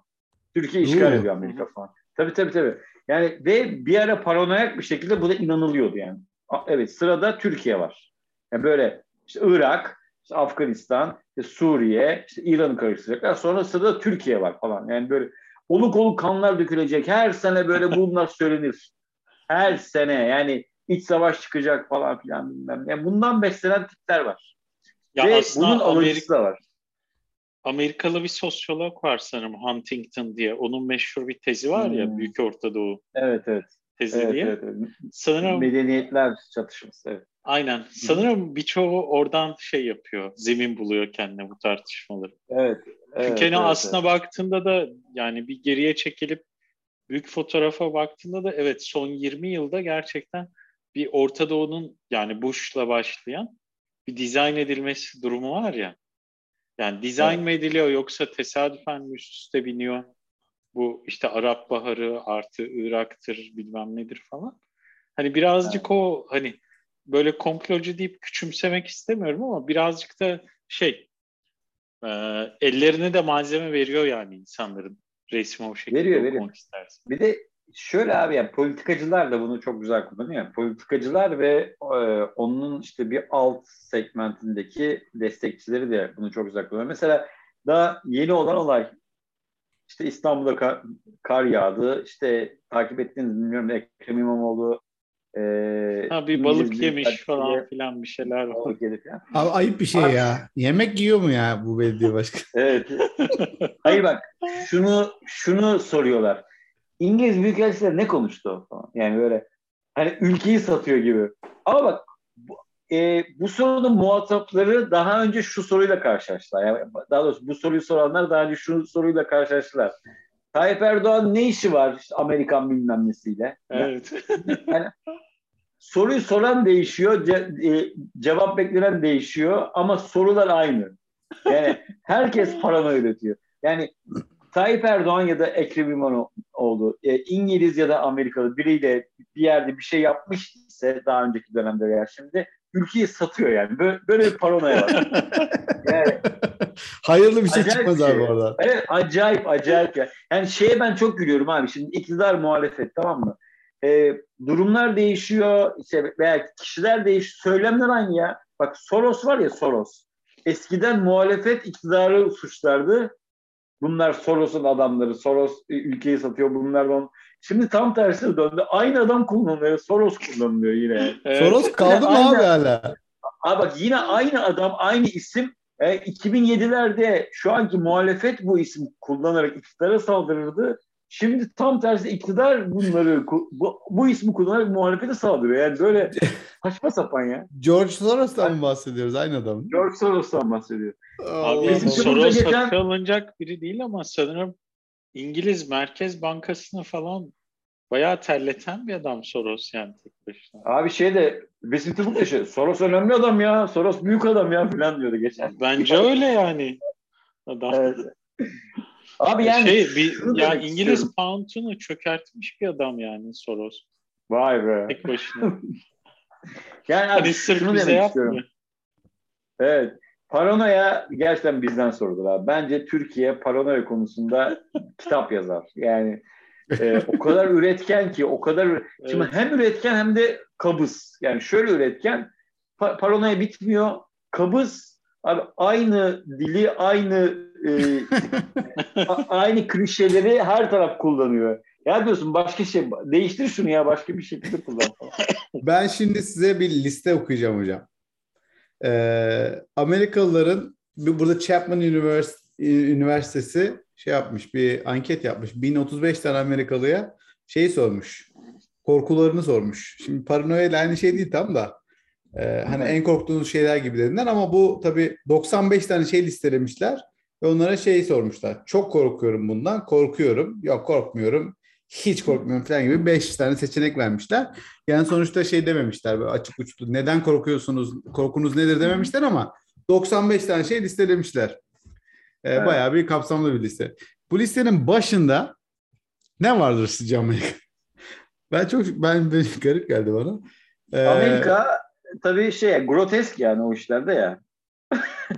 Türkiye işgal ediyor Amerika falan. Tabii tabii tabii. Yani ve bir ara paranoyak bir şekilde buna inanılıyordu yani. Evet sırada Türkiye var. Yani böyle işte Irak, işte Afganistan, işte Suriye, işte İran'ı karıştıracaklar. Sonra sırada Türkiye var falan. Yani böyle oluk oluk kanlar dökülecek. Her sene böyle bunlar <laughs> söylenir. Her sene yani iç savaş çıkacak falan filan bilmem. Yani bundan beslenen tipler var. Ya Ve bunun alıcısı da var. Amerikalı bir sosyolog var sanırım Huntington diye. Onun meşhur bir tezi var ya hmm. Büyük Orta Doğu. Evet evet. Tezi evet, diye. Evet, evet. Sanırım medeniyetler çatışması. Evet. Aynen. Sanırım birçoğu oradan şey yapıyor. Zemin buluyor kendine bu tartışmaları. Evet. evet Çünkü evet, aslına evet. baktığında da yani bir geriye çekilip büyük fotoğrafa baktığında da evet son 20 yılda gerçekten bir Orta Doğu'nun yani Bush'la başlayan bir dizayn edilmesi durumu var ya. Yani dizayn evet. mı ediliyor yoksa tesadüfen mi üst üste biniyor? Bu işte Arap Baharı artı Irak'tır bilmem nedir falan. Hani birazcık evet. o hani böyle komplocu deyip küçümsemek istemiyorum ama birazcık da şey e, ellerine de malzeme veriyor yani insanların resmi o şekilde veriyor, veriyor. istersen. Bir de şöyle abi yani politikacılar da bunu çok güzel kullanıyor. Politikacılar ve e, onun işte bir alt segmentindeki destekçileri de bunu çok güzel kullanıyor. Mesela daha yeni olan olay işte İstanbul'da kar, kar yağdı. İşte takip ettiğiniz bilmiyorum Ekrem İmamoğlu e, ha, bir balık yemiş falan filan bir şeyler var. Abi ayıp bir şey Abi, ya. Yemek yiyor mu ya bu belediye başkanı? evet. <laughs> Hayır bak şunu şunu soruyorlar. İngiliz Büyükelçisi'yle ne konuştu falan. Yani böyle hani ülkeyi satıyor gibi. Ama bak bu, e, bu sorunun muhatapları daha önce şu soruyla karşılaştılar. Yani daha doğrusu bu soruyu soranlar daha önce şu soruyla karşılaştılar. Tayyip Erdoğan ne işi var işte Amerikan bilmem nesiyle? Evet. yani, soruyu soran değişiyor, ce, e, cevap beklenen değişiyor ama sorular aynı. Yani herkes paranoya üretiyor. Yani Tayyip Erdoğan ya da Ekrem İmamoğlu e, İngiliz ya da Amerikalı biriyle bir yerde bir şey yapmış ise daha önceki dönemde veya şimdi ülkeyi satıyor yani. Böyle, böyle bir paranoya var. <laughs> yani, Hayırlı bir şey çıkmaz şey. abi orada. Evet acayip acayip. Yani. yani şeye ben çok gülüyorum abi. Şimdi iktidar muhalefet tamam mı? Ee, durumlar değişiyor. işte veya kişiler değişiyor. Söylemler aynı ya. Bak Soros var ya Soros. Eskiden muhalefet iktidarı suçlardı. Bunlar Soros'un adamları. Soros ülkeyi satıyor. Bunlardan Şimdi tam tersi döndü. Aynı adam kullanılıyor. Soros kullanılıyor yine. Evet. Soros kaldı mı abi hala? Abi bak yine aynı adam, aynı isim. E, 2007'lerde şu anki muhalefet bu isim kullanarak iktidara saldırırdı. Şimdi tam tersi iktidar bunları bu, bu ismi kullanarak muhalefete saldırıyor. Yani böyle <laughs> saçma sapan ya. George Soros'tan mı bahsediyoruz? Aynı adam. George Soros'tan bahsediyor. Abi Soros geçen... alınacak biri değil ama sanırım İngiliz Merkez Bankası'nı falan bayağı terleten bir adam Soros yani tek başına. Abi şey de Besim Tıbuk da şey, Soros önemli adam ya, Soros büyük adam ya falan diyordu geçen. Bence öyle yani. Adam. Evet. Abi yani şey, bir, ya İngiliz istiyorum. pound'unu çökertmiş bir adam yani Soros. Vay be. Tek başına. <laughs> yani abi hani sırf şunu demek istiyorum. Evet. Paranoya gerçekten bizden sordular. Bence Türkiye paranoya konusunda <laughs> kitap yazar. Yani e, o kadar üretken ki, o kadar evet. şimdi hem üretken hem de kabız. Yani şöyle üretken pa- paranoya bitmiyor. Kabız abi aynı dili, aynı e, <laughs> aynı klişeleri her taraf kullanıyor. Ya diyorsun başka şey değiştir şunu ya başka bir şekilde kullan falan. Ben şimdi size bir liste okuyacağım hocam. Ee, Amerikalıların bu- burada Chapman Üniversitesi şey yapmış bir anket yapmış. 1035 tane Amerikalıya şey sormuş. Korkularını sormuş. Şimdi paranoya ile aynı şey değil tam da. Ee, hani en korktuğunuz şeyler gibi dediler ama bu tabii 95 tane şey listelemişler ve onlara şey sormuşlar. Çok korkuyorum bundan. Korkuyorum. Yok korkmuyorum. Hiç korkmuyorum falan gibi 5 tane seçenek vermişler. Yani sonuçta şey dememişler böyle açık uçlu. Neden korkuyorsunuz? Korkunuz nedir dememişler ama 95 tane şey listelemişler. Ee, Evet. Bayağı bir kapsamlı bir liste. Bu listenin başında ne vardır sizce Amerika? <laughs> Ben çok ben, ben garip geldi bana. Ee, Amerika tabii şey grotesk yani o işlerde ya.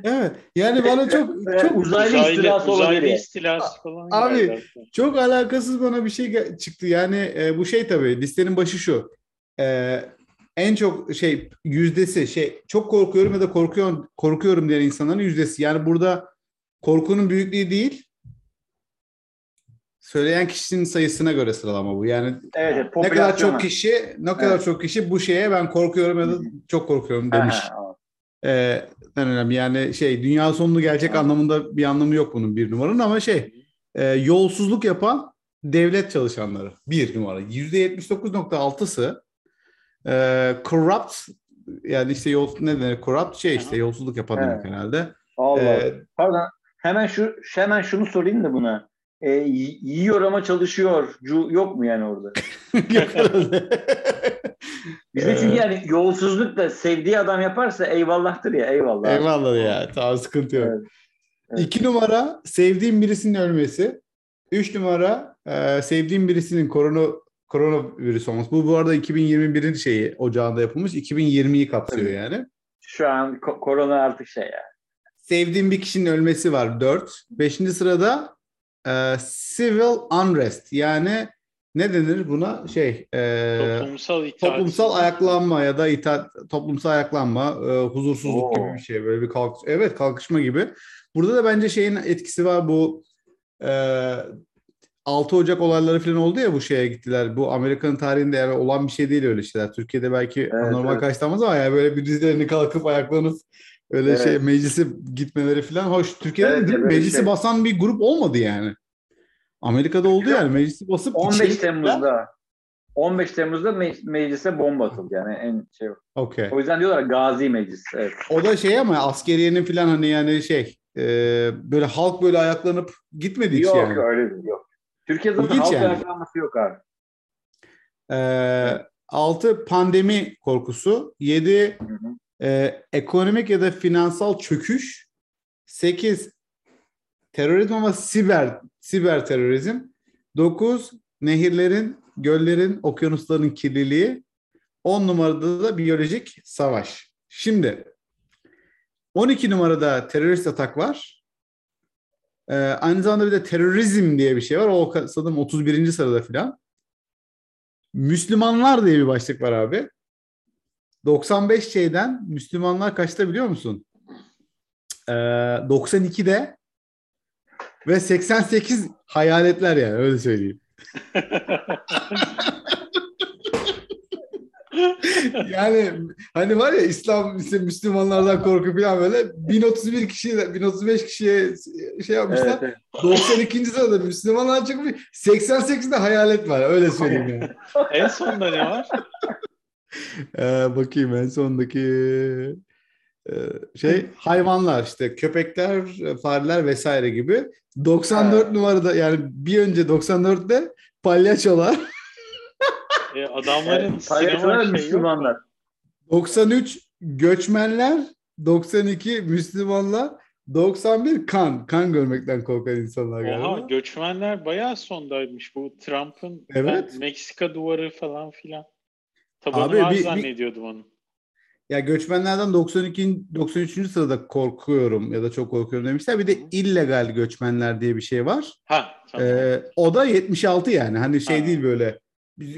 Evet. Yani bana çok <laughs> çok uzaylı istilası uzaylı olabilir. istilası falan. Abi. Çok alakasız bana bir şey çıktı. Yani e, bu şey tabii listenin başı şu. E, en çok şey yüzdesi şey çok korkuyorum ya da korkuyorum korkuyorum diyen insanların yüzdesi. Yani burada korkunun büyüklüğü değil söyleyen kişinin sayısına göre sıralama bu. Yani Evet, ne kadar çok kişi ne kadar Evet. çok kişi bu şeye ben korkuyorum ya da çok korkuyorum demiş. ha. Ee, en önemli yani şey dünya sonunu gelecek anlamında bir anlamı yok bunun bir numaranın ama şey e, yolsuzluk yapan devlet çalışanları bir numara. %79.6'sı e, corrupt yani işte yol ne denir corrupt şey işte yolsuzluk yapan Evet. demek herhalde. Allah. Ee, Pardon. Hemen şu hemen şunu sorayım da buna. E, yiyor ama çalışıyor. Cu, yok mu yani orada? <laughs> Bizde çünkü yani yolsuzluk da sevdiği adam yaparsa eyvallahtır ya eyvallah. Eyvallah ya tamam sıkıntı yok. Evet. Evet. İki numara sevdiğim birisinin ölmesi. Üç numara e, sevdiğim birisinin korona koronavirüs olması. Bu bu arada 2021'in şeyi ocağında yapılmış. 2020'yi kapsıyor Tabii. yani. Şu an ko- korona artık şey ya. Sevdiğim bir kişinin ölmesi var 4. Beşinci sırada e, civil unrest yani ne denir buna şey e, Toplumsal itaat. toplumsal ayaklanma ya da itaat, toplumsal ayaklanma, e, huzursuzluk Oo. gibi bir şey böyle bir kalk evet kalkışma gibi. Burada da bence şeyin etkisi var bu e, 6 Ocak olayları falan oldu ya bu şeye gittiler. Bu Amerika'nın tarihinde yani olan bir şey değil öyle şeyler. Türkiye'de belki normal evet. karşılamaz ama yani böyle bir dizlerini kalkıp ayaklanıp Öyle şey evet. şey meclise gitmeleri falan hoş. Türkiye'de evet, de, meclisi şey. basan bir grup olmadı yani. Amerika'da oldu yani meclisi basıp 15 içeri... Temmuz'da 15 Temmuz'da me- meclise bomba atıldı yani en şey. Okay. O yüzden diyorlar Gazi Meclis. Evet. O da şey ama askeriyenin falan hani yani şey e, böyle halk böyle ayaklanıp gitmedi hiç yok, yani. Yok öyle yok. Türkiye'de zaten halk yani. ayaklanması yok abi. Ee, 6 pandemi korkusu, 7 ee, ekonomik ya da finansal çöküş. 8 terörizm ama siber siber terörizm. 9 nehirlerin, göllerin, okyanusların kirliliği. 10 numarada da biyolojik savaş. Şimdi 12 numarada terörist atak var. Ee, aynı zamanda bir de terörizm diye bir şey var. O sanırım 31. sırada filan. Müslümanlar diye bir başlık var abi. 95 şeyden Müslümanlar kaçta biliyor musun? Ee, 92'de ve 88 hayaletler yani öyle söyleyeyim. <laughs> yani hani var ya İslam işte Müslümanlardan korku falan böyle 1031 kişi 1035 kişiye şey yapmışlar. Evet, evet. 92. sırada Müslümanlar çıkmış. 88'de hayalet var. Öyle söyleyeyim yani. <laughs> en sonda ne var? Ee, bakayım en sondaki e, şey <laughs> hayvanlar işte köpekler, fareler vesaire gibi. 94 Ha. numarada yani bir önce 94'te palyaçolar. E, adamların Palyaçolar? Müslümanlar. 93 göçmenler, 92 Müslümanlar, 91 kan. Kan görmekten korkan insanlar Oha galiba. göçmenler bayağı sondaymış bu Trump'ın Evet. Meksika duvarı falan filan. Tabanı Abi, var bir- bir- zannediyordum onu. Ya göçmenlerden 92 93. sırada korkuyorum ya da çok korkuyorum demişler. Bir de illegal göçmenler diye bir şey var. Ha tamam. Ee, o da 76 yani. Hani şey Ha. değil böyle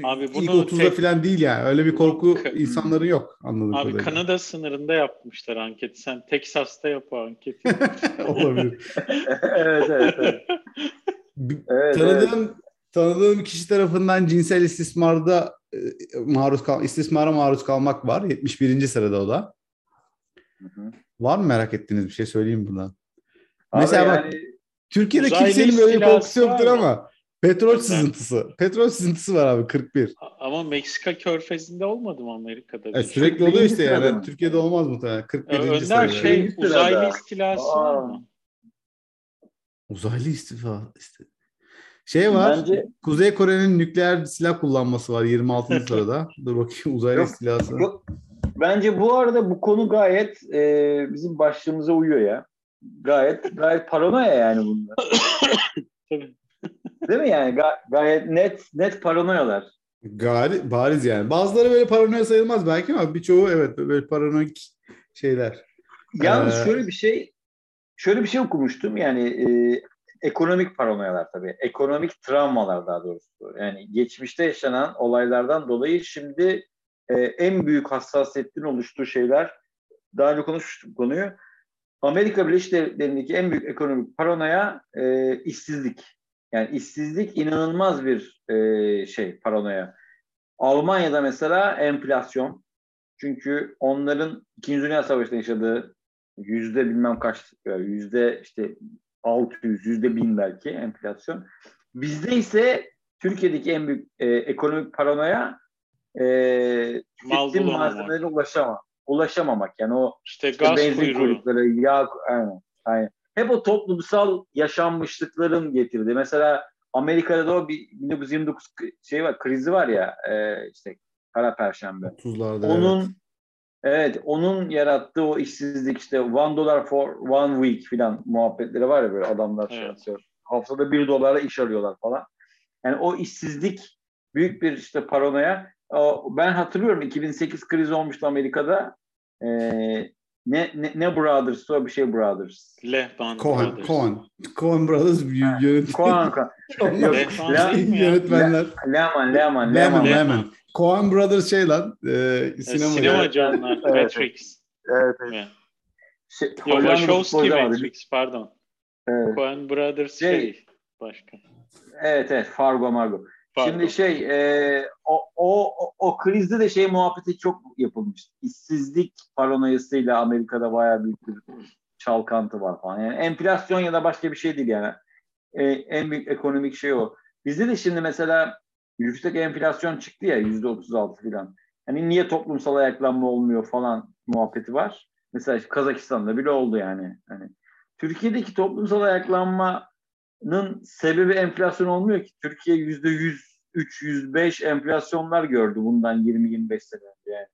Abi ilk 30'da tek... falan değil yani. Öyle bir korku insanların yok anladığım Abi kadarıyla. Kanada sınırında yapmışlar anketi. Sen Texas'ta yap o anketi. <laughs> Olabilir. <laughs> evet, evet, evet. evet tanıdığım evet. Tanıdığım kişi tarafından cinsel istismarda e, maruz kal istismara maruz kalmak var. 71. sırada o da. Hı hı. Var mı merak ettiğiniz bir şey söyleyeyim buradan? Abi Mesela yani, bak Türkiye'de kimsenin böyle bir korkusu yoktur ama Petrol ben... sızıntısı. Petrol sızıntısı var abi 41. Ama Meksika körfezinde olmadı mı Amerika'da? E, sürekli oluyor işte yani. Mı? Türkiye'de olmaz muhtemelen. 41. Önder sırada. şey uzaylı istilası Aa. var mı? Uzaylı istifa. İşte. Şey var. Bence... Kuzey Kore'nin nükleer silah kullanması var 26. <laughs> sırada. Dur bakayım uzaylı yok. Yok. Bence bu arada bu konu gayet e, bizim başlığımıza uyuyor ya. Gayet gayet paranoya yani bunlar. <coughs> Tabii. Değil mi yani? Ga- gayet net net paranoyalar. Gari, bariz yani. Bazıları böyle paranoya sayılmaz belki ama birçoğu evet böyle paranoik şeyler. Yalnız ee... şöyle bir şey şöyle bir şey okumuştum yani e, ekonomik paranoyalar tabii. Ekonomik travmalar daha doğrusu. Yani geçmişte yaşanan olaylardan dolayı şimdi e, en büyük hassasiyetin oluştuğu şeyler daha önce konuşmuştuk konuyu. Amerika Birleşik Devletleri'ndeki en büyük ekonomik paranoya e, işsizlik. Yani işsizlik inanılmaz bir e, şey paranoya. Almanya'da mesela enflasyon. Çünkü onların İkinci Dünya Savaşı'nda yaşadığı yüzde bilmem kaç yüzde işte 600, yüzde bin belki enflasyon. Bizde ise Türkiye'deki en büyük e, ekonomik paranoya e, tüketim malzemelerine ulaşamam, ulaşamamak. Yani o işte, işte gaz benzin kuyrukları, yağ, aynen, aynen hep o toplumsal yaşanmışlıkların getirdi. Mesela Amerika'da da o bir 1929 şey var, krizi var ya e, işte Kara Perşembe. 30'larda onun evet. Evet. onun yarattığı o işsizlik işte one dollar for one week filan muhabbetleri var ya böyle adamlar şey evet. şey Haftada bir dolara iş arıyorlar falan. Yani o işsizlik büyük bir işte paranoya. Ben hatırlıyorum 2008 krizi olmuştu Amerika'da. Ee, ne, ne, ne Brothers o bir şey Brothers. Lehman Cohen, Brothers. Cohen. Cohen Brothers yönet. Cohen, Cohen. <laughs> yönetmenler. Lehman, Lehman, Lehman, Lehman. Cohen Brothers şey lan. E, sinema. Sinemacı onlar. <laughs> Matrix. Evet. evet. Şey, Yok, Wachowski Matrix pardon. Evet. Cohen Brothers şey, şey başka. Evet evet Fargo Margo. Pardon. Şimdi şey e, o, o, o krizde de şey muhabbeti çok yapılmış. İşsizlik paranoyasıyla Amerika'da bayağı büyük bir çalkantı var falan. Yani enflasyon ya da başka bir şey değil yani. E, en büyük ekonomik şey o. Bizde de şimdi mesela yüksek enflasyon çıktı ya yüzde otuz altı falan. Hani niye toplumsal ayaklanma olmuyor falan muhabbeti var. Mesela Kazakistan'da bile oldu yani. Hani Türkiye'deki toplumsal ayaklanmanın sebebi enflasyon olmuyor ki. Türkiye yüzde yüz 305 enflasyonlar gördü bundan 20-25 sene önce yani.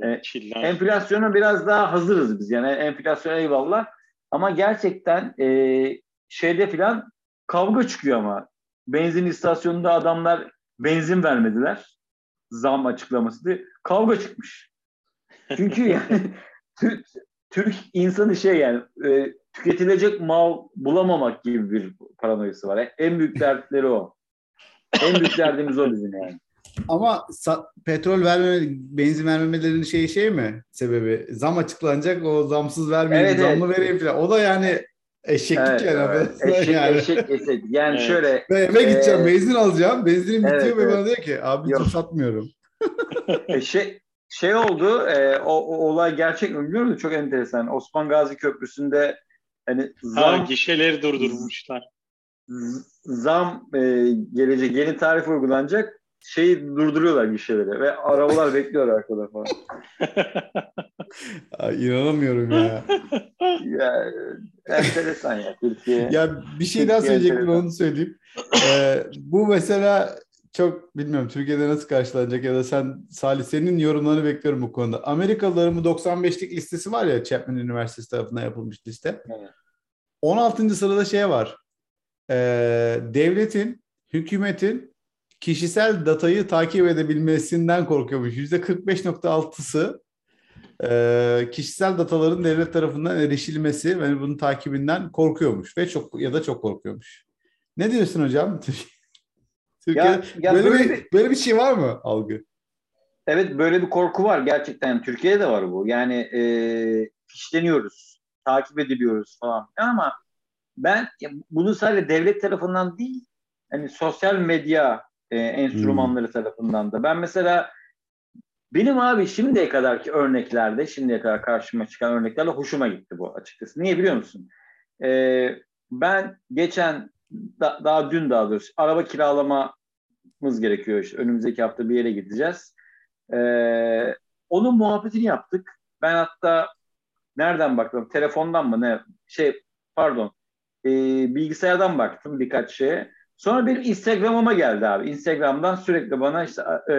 Evet, ee, enflasyona biraz daha hazırız biz yani enflasyon eyvallah ama gerçekten e, şeyde filan kavga çıkıyor ama benzin istasyonunda adamlar benzin vermediler zam açıklaması diye kavga çıkmış. Çünkü yani <laughs> Türk insanı şey yani e, tüketilecek mal bulamamak gibi bir paranoyası var. En büyük dertleri o. En büyük derdimiz o bizim yani. Ama petrol vermeme, benzin vermemelerinin şeyi şey mi sebebi? Zam açıklanacak o zamsız vermeyeyim, evet, zamlı evet. vereyim falan. O da yani eşeklik evet, yani. Evet. Eşek, yani. eşek, eşek. Yani evet. şöyle. Ben eve gideceğim, e, benzin alacağım. Benzinim evet, bitiyor evet. ve bana diyor ki abi Yok. satmıyorum. e, şey, şey oldu, e, o, o olay gerçek mi bilmiyorum da çok enteresan. Osman Gazi Köprüsü'nde hani zam... Ha, gişeleri durdurmuşlar zam e, gelecek, yeni tarif uygulanacak şeyi durduruyorlar gişeleri ve arabalar <laughs> bekliyor arkada falan. <laughs> Ay, inanamıyorum ya. <laughs> ya enteresan ya Türkiye. Ya bir şey daha söyleyecektim enteresan. onu söyleyeyim. Ee, bu mesela çok bilmiyorum Türkiye'de nasıl karşılanacak ya da sen Salih senin yorumlarını bekliyorum bu konuda. Amerikalıların bu 95'lik listesi var ya Chapman Üniversitesi tarafından yapılmış liste. Evet. 16. sırada şey var e, devletin, hükümetin kişisel datayı takip edebilmesinden korkuyormuş. Yüzde 45.6'sı e, kişisel dataların devlet tarafından erişilmesi ve bunun takibinden korkuyormuş ve çok ya da çok korkuyormuş. Ne diyorsun hocam? <laughs> Türkiye'de ya, ya böyle, böyle, bir, böyle bir şey var mı algı? Evet böyle bir korku var gerçekten. Türkiye'de de var bu. Yani e, fişleniyoruz, takip ediliyoruz falan. Ama ben bunu sadece devlet tarafından değil, hani sosyal medya e, enstrümanları hmm. tarafından da. Ben mesela benim abi şimdiye kadarki örneklerde, şimdiye kadar karşıma çıkan örneklerle hoşuma gitti bu açıkçası. Niye biliyor musun? Ee, ben geçen, da, daha dün daha doğrusu araba kiralamamız gerekiyor işte. Önümüzdeki hafta bir yere gideceğiz. Ee, onun muhabbetini yaptık. Ben hatta nereden baktım? Telefondan mı ne? Şey pardon. E, bilgisayardan baktım birkaç şeye. Sonra bir Instagram'ıma geldi abi. Instagram'dan sürekli bana işte e,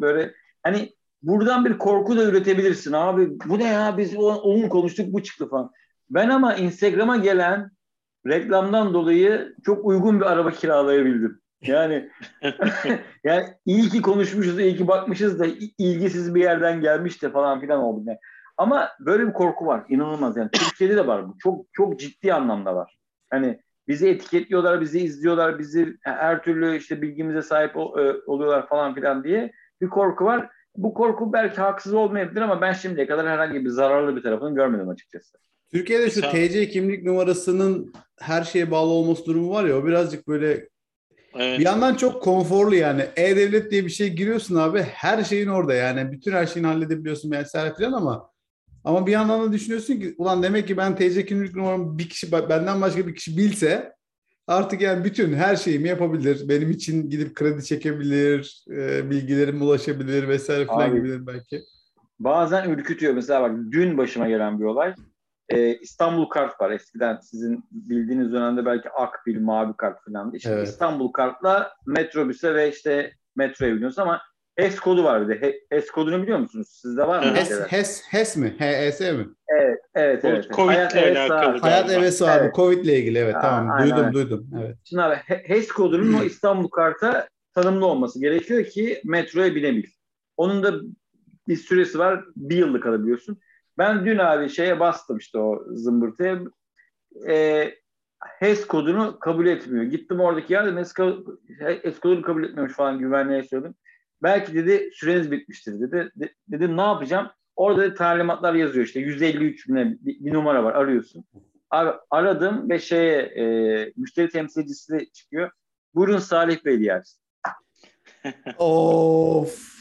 böyle hani buradan bir korku da üretebilirsin abi. Bu ne ya biz onun konuştuk bu çıktı falan. Ben ama Instagram'a gelen reklamdan dolayı çok uygun bir araba kiralayabildim. Yani <laughs> yani iyi ki konuşmuşuz, iyi ki bakmışız da ilgisiz bir yerden gelmiş de falan filan oldu. Yani. Ama böyle bir korku var. inanılmaz yani. Türkiye'de de var bu. Çok çok ciddi anlamda var. Hani bizi etiketliyorlar, bizi izliyorlar, bizi her türlü işte bilgimize sahip e, oluyorlar falan filan diye bir korku var. Bu korku belki haksız olmayabilir ama ben şimdiye kadar herhangi bir zararlı bir tarafını görmedim açıkçası. Türkiye'de şu TC kimlik numarasının her şeye bağlı olması durumu var ya o birazcık böyle Evet. Bir yandan çok konforlu yani. E-Devlet diye bir şey giriyorsun abi. Her şeyin orada yani. Bütün her şeyini halledebiliyorsun vesaire falan ama ama bir yandan da düşünüyorsun ki ulan demek ki ben TC kimlik numaramı bir kişi benden başka bir kişi bilse artık yani bütün her şeyimi yapabilir. Benim için gidip kredi çekebilir, e, bilgilerim ulaşabilir vesaire falan gibi belki. Bazen ürkütüyor. Mesela bak dün başıma gelen bir olay. Ee, İstanbul kart var. Eskiden sizin bildiğiniz dönemde belki Akbil, Mavi kart falan. İşte evet. İstanbul kartla metrobüse ve işte metroya biniyorsun ama HES kodu var bir de. HES kodunu biliyor musunuz? Sizde var mı? HES, HES, HES mi? HES mi? Evet, evet, evet. Covid ile alakalı. Hayat evet abi. Evet. Covid ile ilgili evet. Aa, tamam. Aynen. Duydum, duydum. Evet. Şimdi abi HES kodunun o İstanbul karta tanımlı olması gerekiyor ki metroya binebil. Onun da bir süresi var. Bir yıllık alabiliyorsun. Ben dün abi şeye bastım işte o zımbırtıya. E, HES kodunu kabul etmiyor. Gittim oradaki yerde HES, HES kodunu kabul etmiyormuş falan güvenliğe söyledim. Belki dedi süreniz bitmiştir dedi. De, dedim ne yapacağım? Orada da talimatlar yazıyor işte 153 bine bir, bir numara var arıyorsun. Abi aradım ve şeye e, müşteri temsilcisi çıkıyor. Buyurun Salih Bey diyersin. <laughs> of.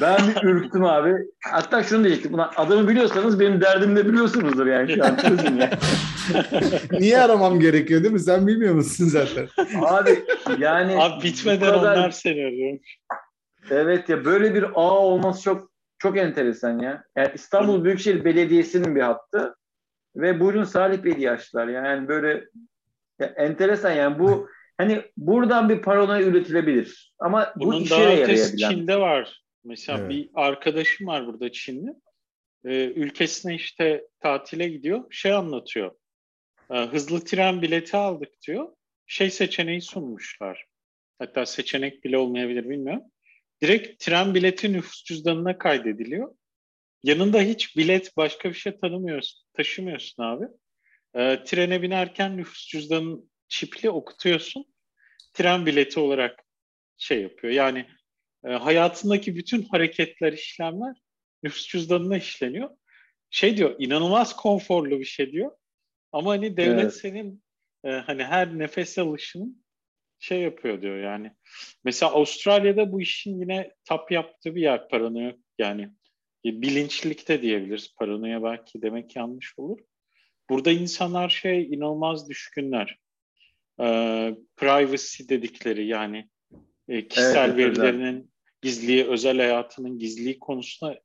Ben bir ürktüm abi. Hatta şunu diyecektim. Buna adamı biliyorsanız benim derdimi de biliyorsunuzdur yani şu an. Çözün ya. <laughs> Niye aramam gerekiyor değil mi? Sen bilmiyor musun zaten? Abi yani... Abi bitmeden kadar... onlar seni arıyormuş. Evet ya böyle bir ağ olması çok çok enteresan ya. Yani İstanbul Büyükşehir Belediyesi'nin bir hattı ve buyurun Salih Bey diye açtılar. Yani böyle ya enteresan yani bu hani buradan bir paranoya üretilebilir. Ama Bunun bu işe daha yarayabilen. Çin'de var. Mesela evet. bir arkadaşım var burada Çinli. Ee, ülkesine işte tatile gidiyor. Şey anlatıyor. Ee, hızlı tren bileti aldık diyor. Şey seçeneği sunmuşlar. Hatta seçenek bile olmayabilir bilmiyorum direkt tren bileti nüfus cüzdanına kaydediliyor. Yanında hiç bilet başka bir şey tanımıyorsun, taşımıyorsun abi. E, trene binerken nüfus cüzdanın çipli okutuyorsun. Tren bileti olarak şey yapıyor. Yani e, hayatındaki bütün hareketler, işlemler nüfus cüzdanına işleniyor. Şey diyor, inanılmaz konforlu bir şey diyor. Ama hani devlet evet. senin e, hani her nefes alışının şey yapıyor diyor yani. Mesela Avustralya'da bu işin yine tap yaptığı bir yer paranoya yani bilinçlikte diyebiliriz. Paranoya belki demek yanlış olur. Burada insanlar şey inanılmaz düşkünler. Ee, privacy dedikleri yani e, kişisel evet, verilerinin özel. gizliliği, özel hayatının gizliliği konusunda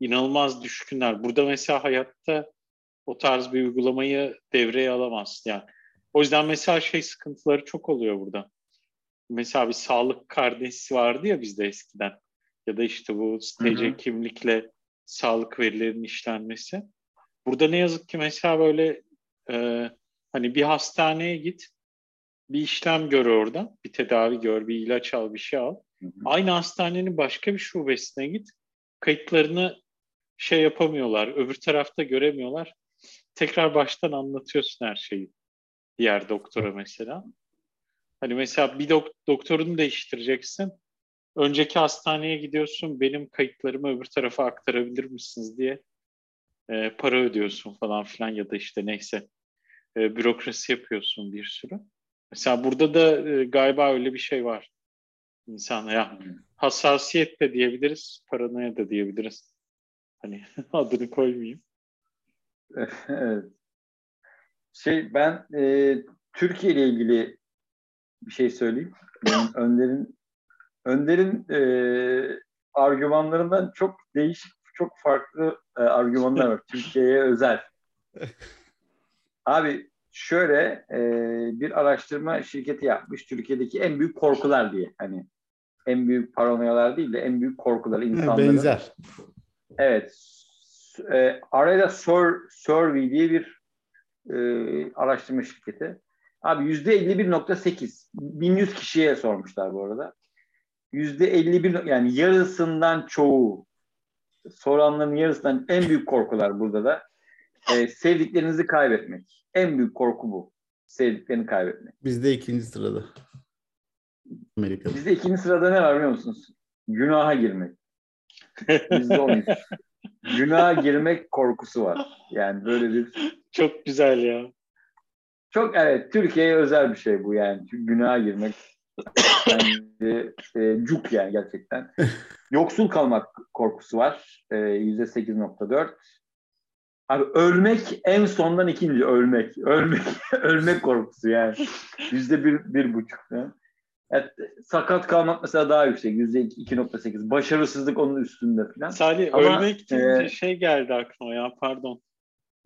inanılmaz düşkünler. Burada mesela hayatta o tarz bir uygulamayı devreye alamaz. Yani o yüzden mesela şey sıkıntıları çok oluyor burada mesela bir sağlık karnesi vardı ya bizde eskiden. Ya da işte bu TC kimlikle sağlık verilerinin işlenmesi. Burada ne yazık ki mesela böyle e, hani bir hastaneye git, bir işlem gör orada, bir tedavi gör, bir ilaç al, bir şey al. Hı hı. Aynı hastanenin başka bir şubesine git, kayıtlarını şey yapamıyorlar, öbür tarafta göremiyorlar. Tekrar baştan anlatıyorsun her şeyi diğer doktora mesela. Hani mesela bir dok- doktorunu değiştireceksin. Önceki hastaneye gidiyorsun. Benim kayıtlarımı öbür tarafa aktarabilir misiniz diye e, para ödüyorsun falan filan ya da işte neyse e, bürokrasi yapıyorsun bir sürü. Mesela burada da e, galiba öyle bir şey var. İnsan ya hassasiyet de diyebiliriz, paranoya da diyebiliriz. Hani <laughs> adını koymayayım. <laughs> evet. Şey ben e, Türkiye ile ilgili bir şey söyleyeyim. Yani <laughs> Önder'in Önder'in e, argümanlarından çok değişik, çok farklı e, argümanlar var. <laughs> Türkiye'ye özel. Abi şöyle e, bir araştırma şirketi yapmış. Türkiye'deki en büyük korkular diye. Hani en büyük paranoyalar değil de en büyük korkular insanların. Benzer. Evet. E, Arada Sur Survey diye bir e, araştırma şirketi. Abi yüzde 51.8. 1100 kişiye sormuşlar bu arada. Yüzde 51 yani yarısından çoğu soranların yarısından en büyük korkular burada da e, sevdiklerinizi kaybetmek. En büyük korku bu. Sevdiklerini kaybetmek. Bizde ikinci sırada. Amerika'da. Bizde ikinci sırada ne var biliyor musunuz? Günaha girmek. Bizde 13. <laughs> Günaha girmek korkusu var. Yani böyle bir Çok güzel ya. çok evet Türkiye'ye özel bir şey bu yani. Çünkü günaha girmek yani, e, cuk yani gerçekten. Yoksul kalmak korkusu var. E, %8.4. Abi ölmek en sondan ikinci ölmek. Ölmek <laughs> ölmek korkusu yani. Yüzde bir, bir buçuk. Yani. Evet, sakat kalmak mesela daha yüksek. Yüzde 2.8. Başarısızlık onun üstünde falan. Salih Ama, deyince e, şey geldi aklıma ya pardon.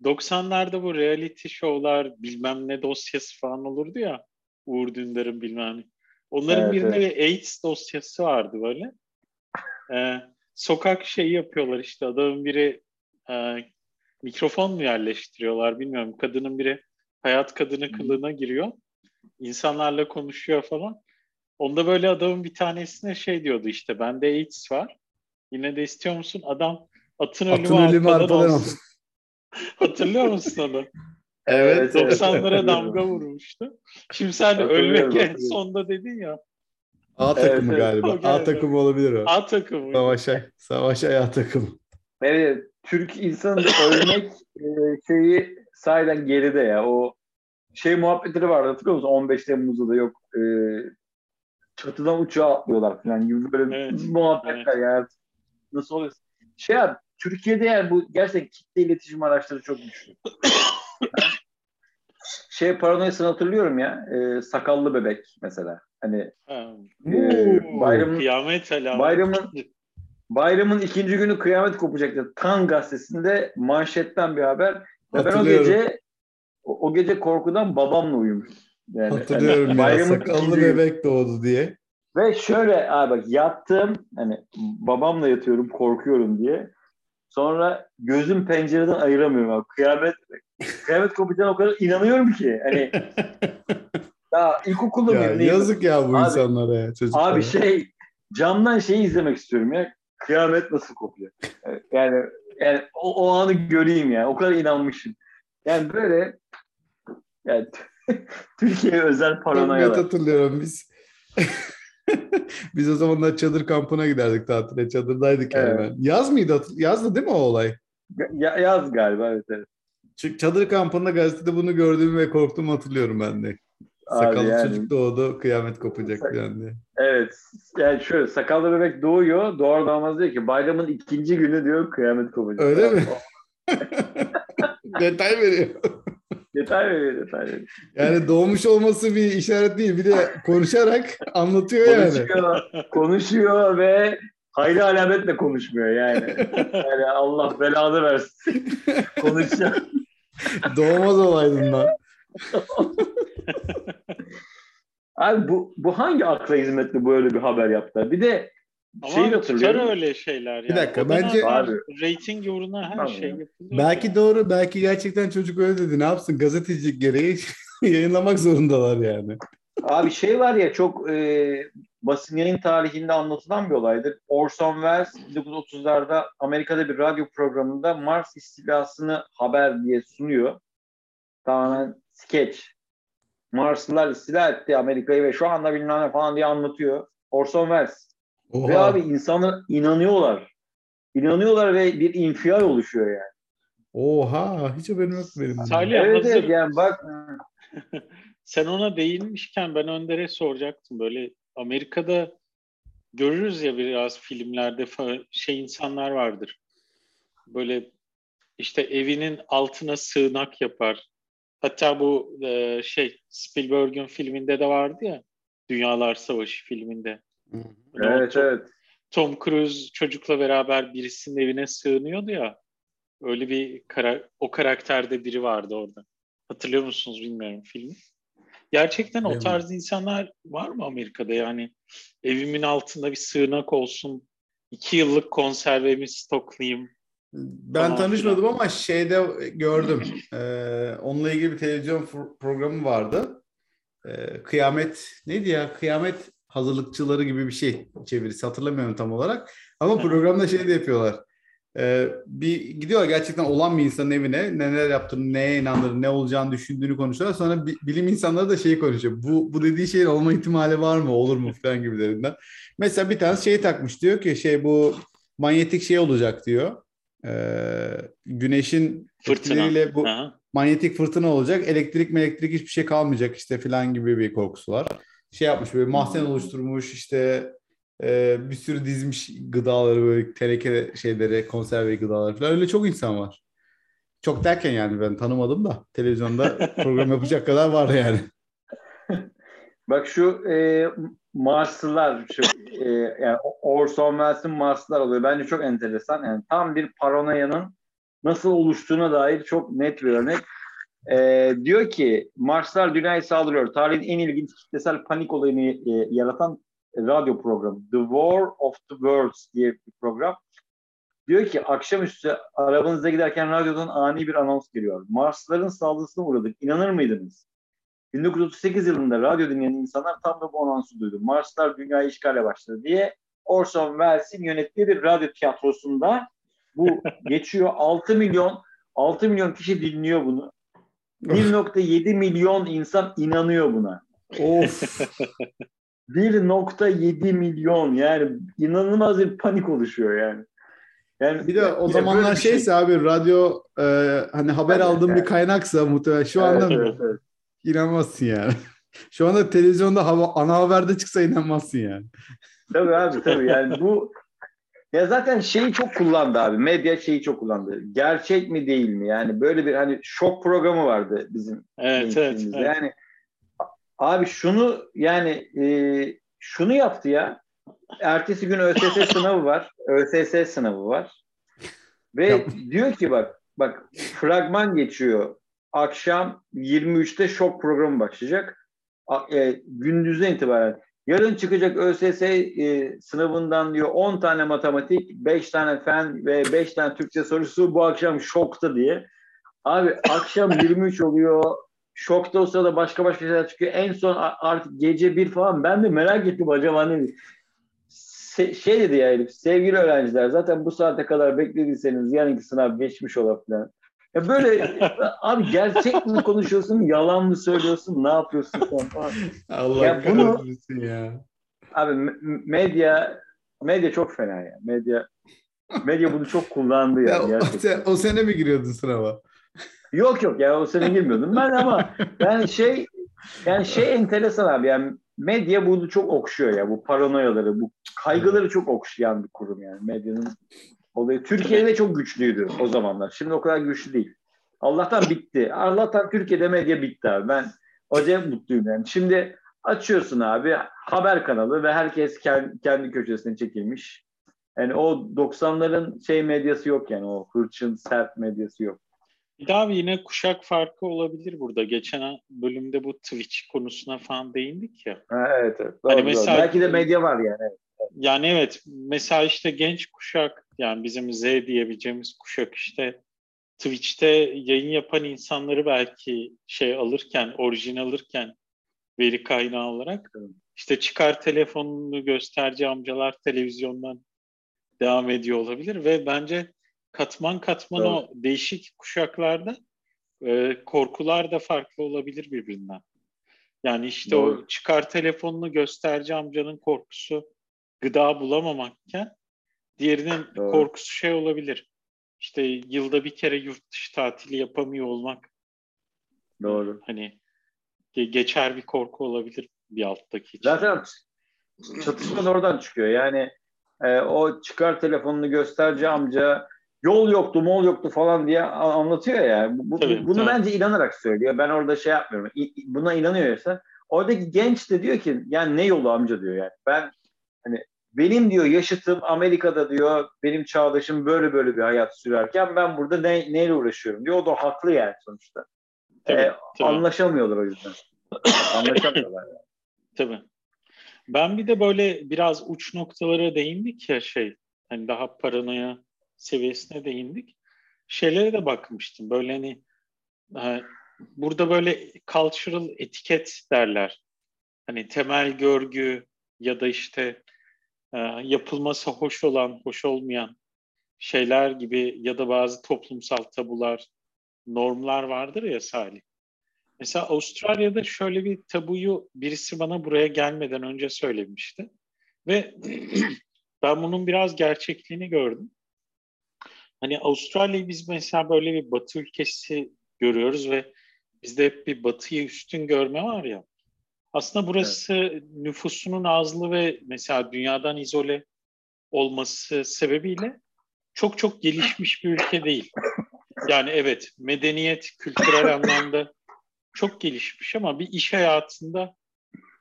90'larda bu reality show'lar bilmem ne dosyası falan olurdu ya. Uğur Dündar'ın bilmem ne. Onların Evet, birinde bir AIDS dosyası vardı böyle. Ee, sokak şeyi yapıyorlar işte adamın biri e, mikrofon mu yerleştiriyorlar bilmiyorum. Kadının biri hayat kadını kılığına giriyor. İnsanlarla konuşuyor falan. Onda böyle adamın bir tanesine şey diyordu işte bende AIDS var. Yine de istiyor musun? Adam atın ölümü, Atın ölümü arpadan arpadan olsun. <laughs> Hatırlıyor musun onu? Evet, evet. 90'lara damga vurmuştu. Şimdi sen ölmek en sonda dedin ya. A Evet, takımı evet. galiba. O A galiba. takımı olabilir o. A takımı. Savaşay. Savaşay A takımı. Evet, Türk insanın da ölmek e, şeyi sahiden geride ya. O şey muhabbetleri vardı hatırlıyor musun? 15 Temmuz'da da yok e, çatıdan uçağa atlıyorlar falan gibi böyle Evet, muhabbetler yani. Nasıl oluyor? Şey abi, Türkiye'de yani bu gerçekten kitle iletişim araçları çok güçlü. <laughs> şey paranoyasını hatırlıyorum ya. e, sakallı bebek mesela. Hani Ha. e, bayramın Kıyamet alameti. bayramın Bayramın ikinci günü kıyamet kopacaktı. Tan gazetesinde manşetten bir haber. Ve ben o gece o, o gece korkudan babamla uyumuştum. Yani, Hatırlıyorum hani ya. Sakallı ikinci bebek doğdu diye. Ve şöyle abi bak yattım hani babamla yatıyorum korkuyorum diye. Sonra gözüm pencereden ayıramıyorum abi. Kıyamet kıyamet kopacağına o kadar inanıyorum ki. Hani <laughs> ya ilkokulda Ya mıyım? yazık ya bu Abi- insanlara ya çocuklara. Abi şey camdan şeyi izlemek istiyorum ya. Kıyamet nasıl kopuyor? Yani yani o, o anı göreyim ya. O kadar inanmışım. Yani böyle yani <laughs> Türkiye'ye özel net paranoyalar. hatırlıyorum biz. <laughs> biz o zamanlar çadır kampına giderdik tatile. Çadırdaydık yani Evet. ben. Yaz mıydı? Yazdı değil mi o olay? Ya, yaz galiba evet evet. Ç- Çadır kampında gazetede bunu gördüğümü ve korktuğumu hatırlıyorum ben de. Sakallı yani- çocuk doğdu, kıyamet kopacak falan diye. Evet. Yani şöyle sakallı bebek doğuyor. Doğar doğmaz diyor ki bayramın ikinci günü diyor kıyamet kopacak. Öyle mi? <laughs> Detay veriyor. Detay veriyor detay veriyor. Yani doğmuş olması bir işaret değil. Bir de konuşarak anlatıyor yani. Konuşuyor, konuşuyor ve hayli alametle konuşmuyor yani. Yani Allah belanı versin. Konuşuyor. Doğmaz olaydın lan. Abi bu, bu hangi akla hizmetle böyle bir haber yaptılar? Bir de Ama şeyi tutar hatırlıyorum. öyle şeyler Bir yani. dakika, O bence- Abi. rating uğruna her Tamam şey ya. yapılıyor. Belki doğru, belki gerçekten çocuk öyle dedi. Ne yapsın? Gazetecilik gereği <laughs> yayınlamak zorundalar yani. Abi şey var ya çok e, basın yayın tarihinde anlatılan bir olaydır. Orson Welles 1930'larda Amerika'da bir radyo programında Mars istilasını haber diye sunuyor. Tamamen sketch. Marslılar istila etti Amerika'yı ve şu anda bilmem ne falan diye anlatıyor. Orson Welles. Oha. Ve abi insanlar inanıyorlar. İnanıyorlar ve bir infial oluşuyor yani. Oha hiç haberim yok benim. Salih Evet hazır. evet yani bak <laughs> Sen ona değinmişken ben Önder'e soracaktım. Böyle Amerika'da görürüz ya biraz filmlerde şey insanlar vardır. Böyle işte evinin altına sığınak yapar. Hatta bu e, şey Spielberg'ün filminde de vardı ya. Dünyalar Savaşı filminde. Evet Tom, evet. Tom Cruise çocukla beraber birisinin evine sığınıyordu ya. Öyle bir kara- o karakterde biri vardı orada. Hatırlıyor musunuz bilmiyorum filmi. Gerçekten o tarz insanlar var mı Amerika'da? Yani evimin altında bir sığınak olsun. iki yıllık konservemi stoklayayım. Ben Falan tanışmadım ama şeyde gördüm. Ee, onunla ilgili bir televizyon pro- programı vardı. Ee, kıyamet neydi ya? Kıyamet hazırlıkçıları gibi bir şey çevirisi hatırlamıyorum tam olarak. Ama programda şey de yapıyorlar. Ee, bir gidiyorlar gerçekten olan bir insanın evine neler yaptığını, neye inandığını, ne olacağını düşündüğünü konuşuyorlar. Sonra bi- bilim insanları da şeyi konuşuyor. Bu bu dediği şeyin olma ihtimali var mı, olur mu falan gibilerinden. Mesela bir tanesi şey takmış diyor ki şey bu manyetik şey olacak diyor. Ee, güneşin Fırtına. etkileriyle bu Aha. manyetik fırtına olacak. Elektrik elektrik hiçbir şey kalmayacak işte filan gibi bir korkusu var. Şey yapmış böyle mahzen oluşturmuş işte e, bir sürü dizmiş gıdaları böyle teneke şeyleri konserve gıdaları falan öyle çok insan var. Çok derken yani ben tanımadım da televizyonda <laughs> program yapacak kadar var yani. <laughs> Bak şu e, Marslılar, şu, e, yani Orson Welles'in Marslılar oluyor. Bence çok enteresan. Yani tam bir paranoyanın nasıl oluştuğuna dair çok net bir örnek. E, diyor ki Marslar dünyayı saldırıyor. Tarihin en ilginç kitlesel panik olayını e, yaratan radyo programı. The War of the Worlds diye bir program. Diyor ki akşamüstü arabanızda giderken radyodan ani bir anons geliyor. Marsların saldırısına uğradık. İnanır mıydınız? 1938 yılında radyo dinleyen insanlar tam da bu anonsu duydu. Marslar dünyayı işgale başladı diye Orson Welles'in yönettiği bir radyo tiyatrosunda bu <laughs> geçiyor. 6 milyon 6 milyon kişi dinliyor bunu. 1.7 milyon insan inanıyor buna. Of. <laughs> 1.7 milyon yani inanılmaz bir panik oluşuyor yani. Yani Bir de o ya zamanlar bir şey- şeyse abi radyo e, hani haber Evet, aldığım yani. bir kaynaksa muhtemelen şu Evet, anda evet, evet. inanmazsın yani. <laughs> Şu anda televizyonda hava, ana haberde çıksa inanmazsın yani. Tabii abi tabii yani bu ya zaten şeyi çok kullandı abi. Medya şeyi çok kullandı. Gerçek mi değil mi? Yani böyle bir hani şok programı vardı bizim Evet, evet, evet. Yani abi şunu yani e, şunu yaptı ya. Ertesi gün ÖSS <laughs> sınavı var. ÖSS sınavı var. Ve diyor ki bak bak fragman geçiyor. Akşam 23'te şok programı başlayacak. E, gündüzden itibaren. Yarın çıkacak ÖSS e, sınavından diyor 10 tane matematik, 5 tane fen ve 5 tane Türkçe sorusu bu akşam şokta diye. Abi akşam <laughs> 23 oluyor. Şokta o sırada başka başka şeyler çıkıyor. En son artık gece bir falan ben de merak ettim acaba ne Se- şey dedi ya Elif, sevgili öğrenciler zaten bu saate kadar beklediyseniz yarınki sınav geçmiş ola falan. Ya böyle abi gerçek mi konuşuyorsun, yalan mı söylüyorsun, ne yapıyorsun sen falan. Allah Ya bunu- ya. Abi me- medya medya çok fena ya. Medya medya bunu çok kullandı Ya, ya. o, gerçekten. sen- o sene mi giriyordun sınava? Yok yok ya o sene girmiyordum ben ama yani şey yani şey enteresan abi yani medya bunu çok okşuyor ya bu paranoyaları bu kaygıları çok okşayan bir kurum yani medyanın olayı. Türkiye'de çok güçlüydü o zamanlar. Şimdi o kadar güçlü değil. Allah'tan bitti. Allah'tan Türkiye'de medya bitti abi. Ben acayip mutluyum yani. Şimdi açıyorsun abi haber kanalı ve herkes kendi, kendi köşesine çekilmiş. Yani o 90'ların şey medyası yok yani o hırçın sert medyası yok. Bir daha yine kuşak farkı olabilir burada. Geçen bölümde bu Twitch konusuna falan değindik ya. Ha, evet evet. Doğru, Hani doğru. mesela- Belki de medya var yani. Yani evet mesela işte genç kuşak yani bizim Z diyebileceğimiz kuşak işte Twitch'te yayın yapan insanları belki şey alırken, orijin alırken veri kaynağı olarak işte çıkar telefonunu gösterci amcalar televizyondan devam ediyor olabilir ve bence katman katman Evet. o değişik kuşaklarda e, korkular da farklı olabilir birbirinden. Yani işte Doğru. o çıkar telefonunu gösterci amcanın korkusu gıda bulamamakken diğerinin Doğru. korkusu şey olabilir. İşte yılda bir kere yurt dışı tatili yapamıyor olmak. Doğru. Hani geçer bir korku olabilir bir alttaki. Için. Zaten çatışma da oradan çıkıyor. Yani e, o çıkar telefonunu gösterci amca yol yoktu, mol yoktu falan diye anlatıyor ya. Bu, tabii, bunu tabii. bence inanarak söylüyor. Ben orada şey yapmıyorum. Buna inanıyorsa oradaki genç de diyor ki yani ne yolu amca diyor yani. Ben hani benim diyor yaşıtım Amerika'da diyor benim çağdaşım böyle böyle bir hayat sürerken ben burada ne, neyle uğraşıyorum diyor. O da haklı yani sonuçta. Tabii, ee, tabii. Anlaşamıyorlar o yüzden. <coughs> Anlaşamıyorlar yani. Tabii. Ben bir de böyle biraz uç noktalara değindik ya şey hani daha paranoya seviyesine değindik. Şeylere de bakmıştım. Böyle hani e, burada böyle cultural etiket derler. Hani temel görgü ya da işte yapılması hoş olan, hoş olmayan şeyler gibi ya da bazı toplumsal tabular, normlar vardır ya Salih. Mesela Avustralya'da şöyle bir tabuyu birisi bana buraya gelmeden önce söylemişti. Ve <clears throat> ben bunun biraz gerçekliğini gördüm. Hani Avustralya'yı biz mesela böyle bir batı ülkesi görüyoruz ve bizde hep bir batıyı üstün görme var ya. Aslında burası evet. nüfusunun azlığı ve mesela dünyadan izole olması sebebiyle çok çok gelişmiş bir ülke değil. Yani evet medeniyet kültürel anlamda çok gelişmiş ama bir iş hayatında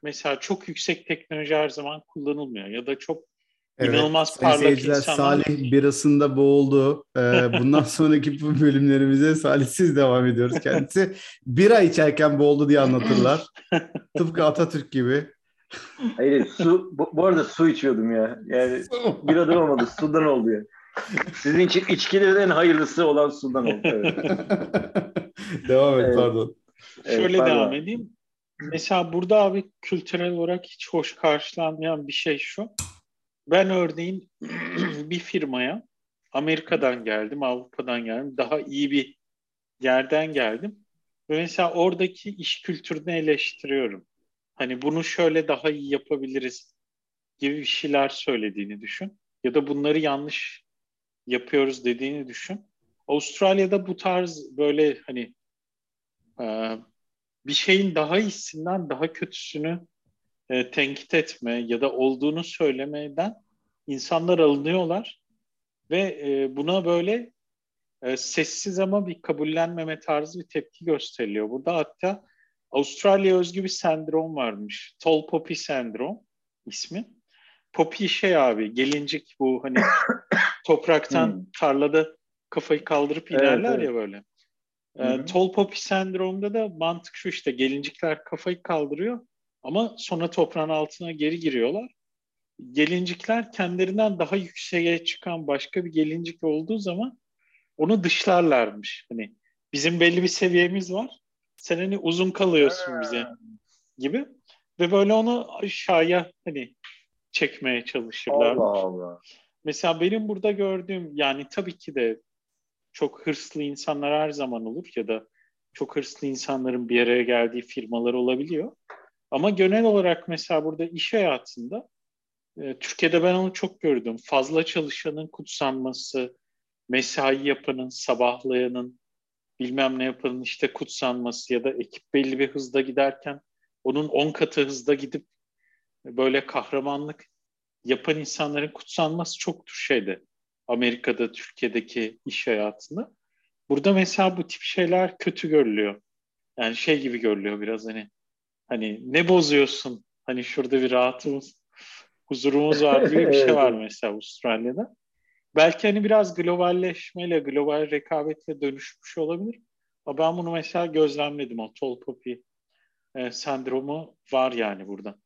mesela çok yüksek teknoloji her zaman kullanılmıyor ya da çok evet, inanılmaz parlak insanlar. Salih birasında boğuldu. Ee, bundan <laughs> sonraki bu bölümlerimize Salihsiz devam ediyoruz. Kendisi bira içerken boğuldu diye anlatırlar. <laughs> Tıpkı Atatürk gibi. Hayır su bu, bu arada su içiyordum ya. Yani biradan olmadı sudan oldu ya. Sizin için içkilerin en hayırlısı olan sudan oldu. Evet. <laughs> devam et evet. pardon. Şöyle evet, devam edeyim. Mesela burada abi kültürel olarak hiç hoş karşılanmayan bir şey şu. Ben örneğin <clears throat> bir firmaya Amerika'dan geldim, Avrupa'dan geldim. Daha iyi bir yerden geldim. Ve mesela oradaki iş kültürünü eleştiriyorum. Hani bunu şöyle daha iyi yapabiliriz gibi bir şeyler söylediğini düşün. Ya da bunları yanlış yapıyoruz dediğini düşün. Avustralya'da bu tarz böyle hani e, bir şeyin daha iyisinden daha kötüsünü e, tenkit etme ya da olduğunu söylemeden insanlar alınıyorlar ve e, buna böyle e, sessiz ama bir kabullenmeme tarzı bir tepki gösteriliyor. Burada hatta Avustralya özgü bir sendrom varmış. Tall Poppy sendrom ismi. Poppy şey abi gelincik bu hani <coughs> topraktan hmm. tarlada kafayı kaldırıp inerler evet, evet. ya böyle. E, tall poppy sendromda da mantık şu işte gelincikler kafayı kaldırıyor ama sonra toprağın altına geri giriyorlar. Gelincikler kendilerinden daha yükseğe çıkan başka bir gelincik olduğu zaman onu dışlarlarmış. Hani bizim belli bir seviyemiz var. Sen hani uzun kalıyorsun bize gibi. Ve böyle onu aşağıya hani çekmeye çalışırlar. Allah Allah. Mesela benim burada gördüğüm yani tabii ki de çok hırslı insanlar her zaman olur ya da çok hırslı insanların bir araya geldiği firmalar olabiliyor. Ama genel olarak mesela burada iş hayatında e, Türkiye'de ben onu çok gördüm. Fazla çalışanın kutsanması, mesai yapanın, sabahlayanın, bilmem ne yapanın işte kutsanması ya da ekip belli bir hızda giderken onun 10 katı hızda gidip böyle kahramanlık yapan insanların kutsanması çoktur şeyde. Amerika'da, Türkiye'deki iş hayatında. Burada mesela bu tip şeyler kötü görülüyor. Yani şey gibi görülüyor biraz hani hani ne bozuyorsun? Hani şurada bir rahatımız, huzurumuz var gibi bir şey <laughs> var mesela Avustralya'da. Belki hani biraz globalleşmeyle, global rekabetle dönüşmüş olabilir. Ama ben bunu mesela gözlemledim. O tall poppy e, sendromu var yani burada.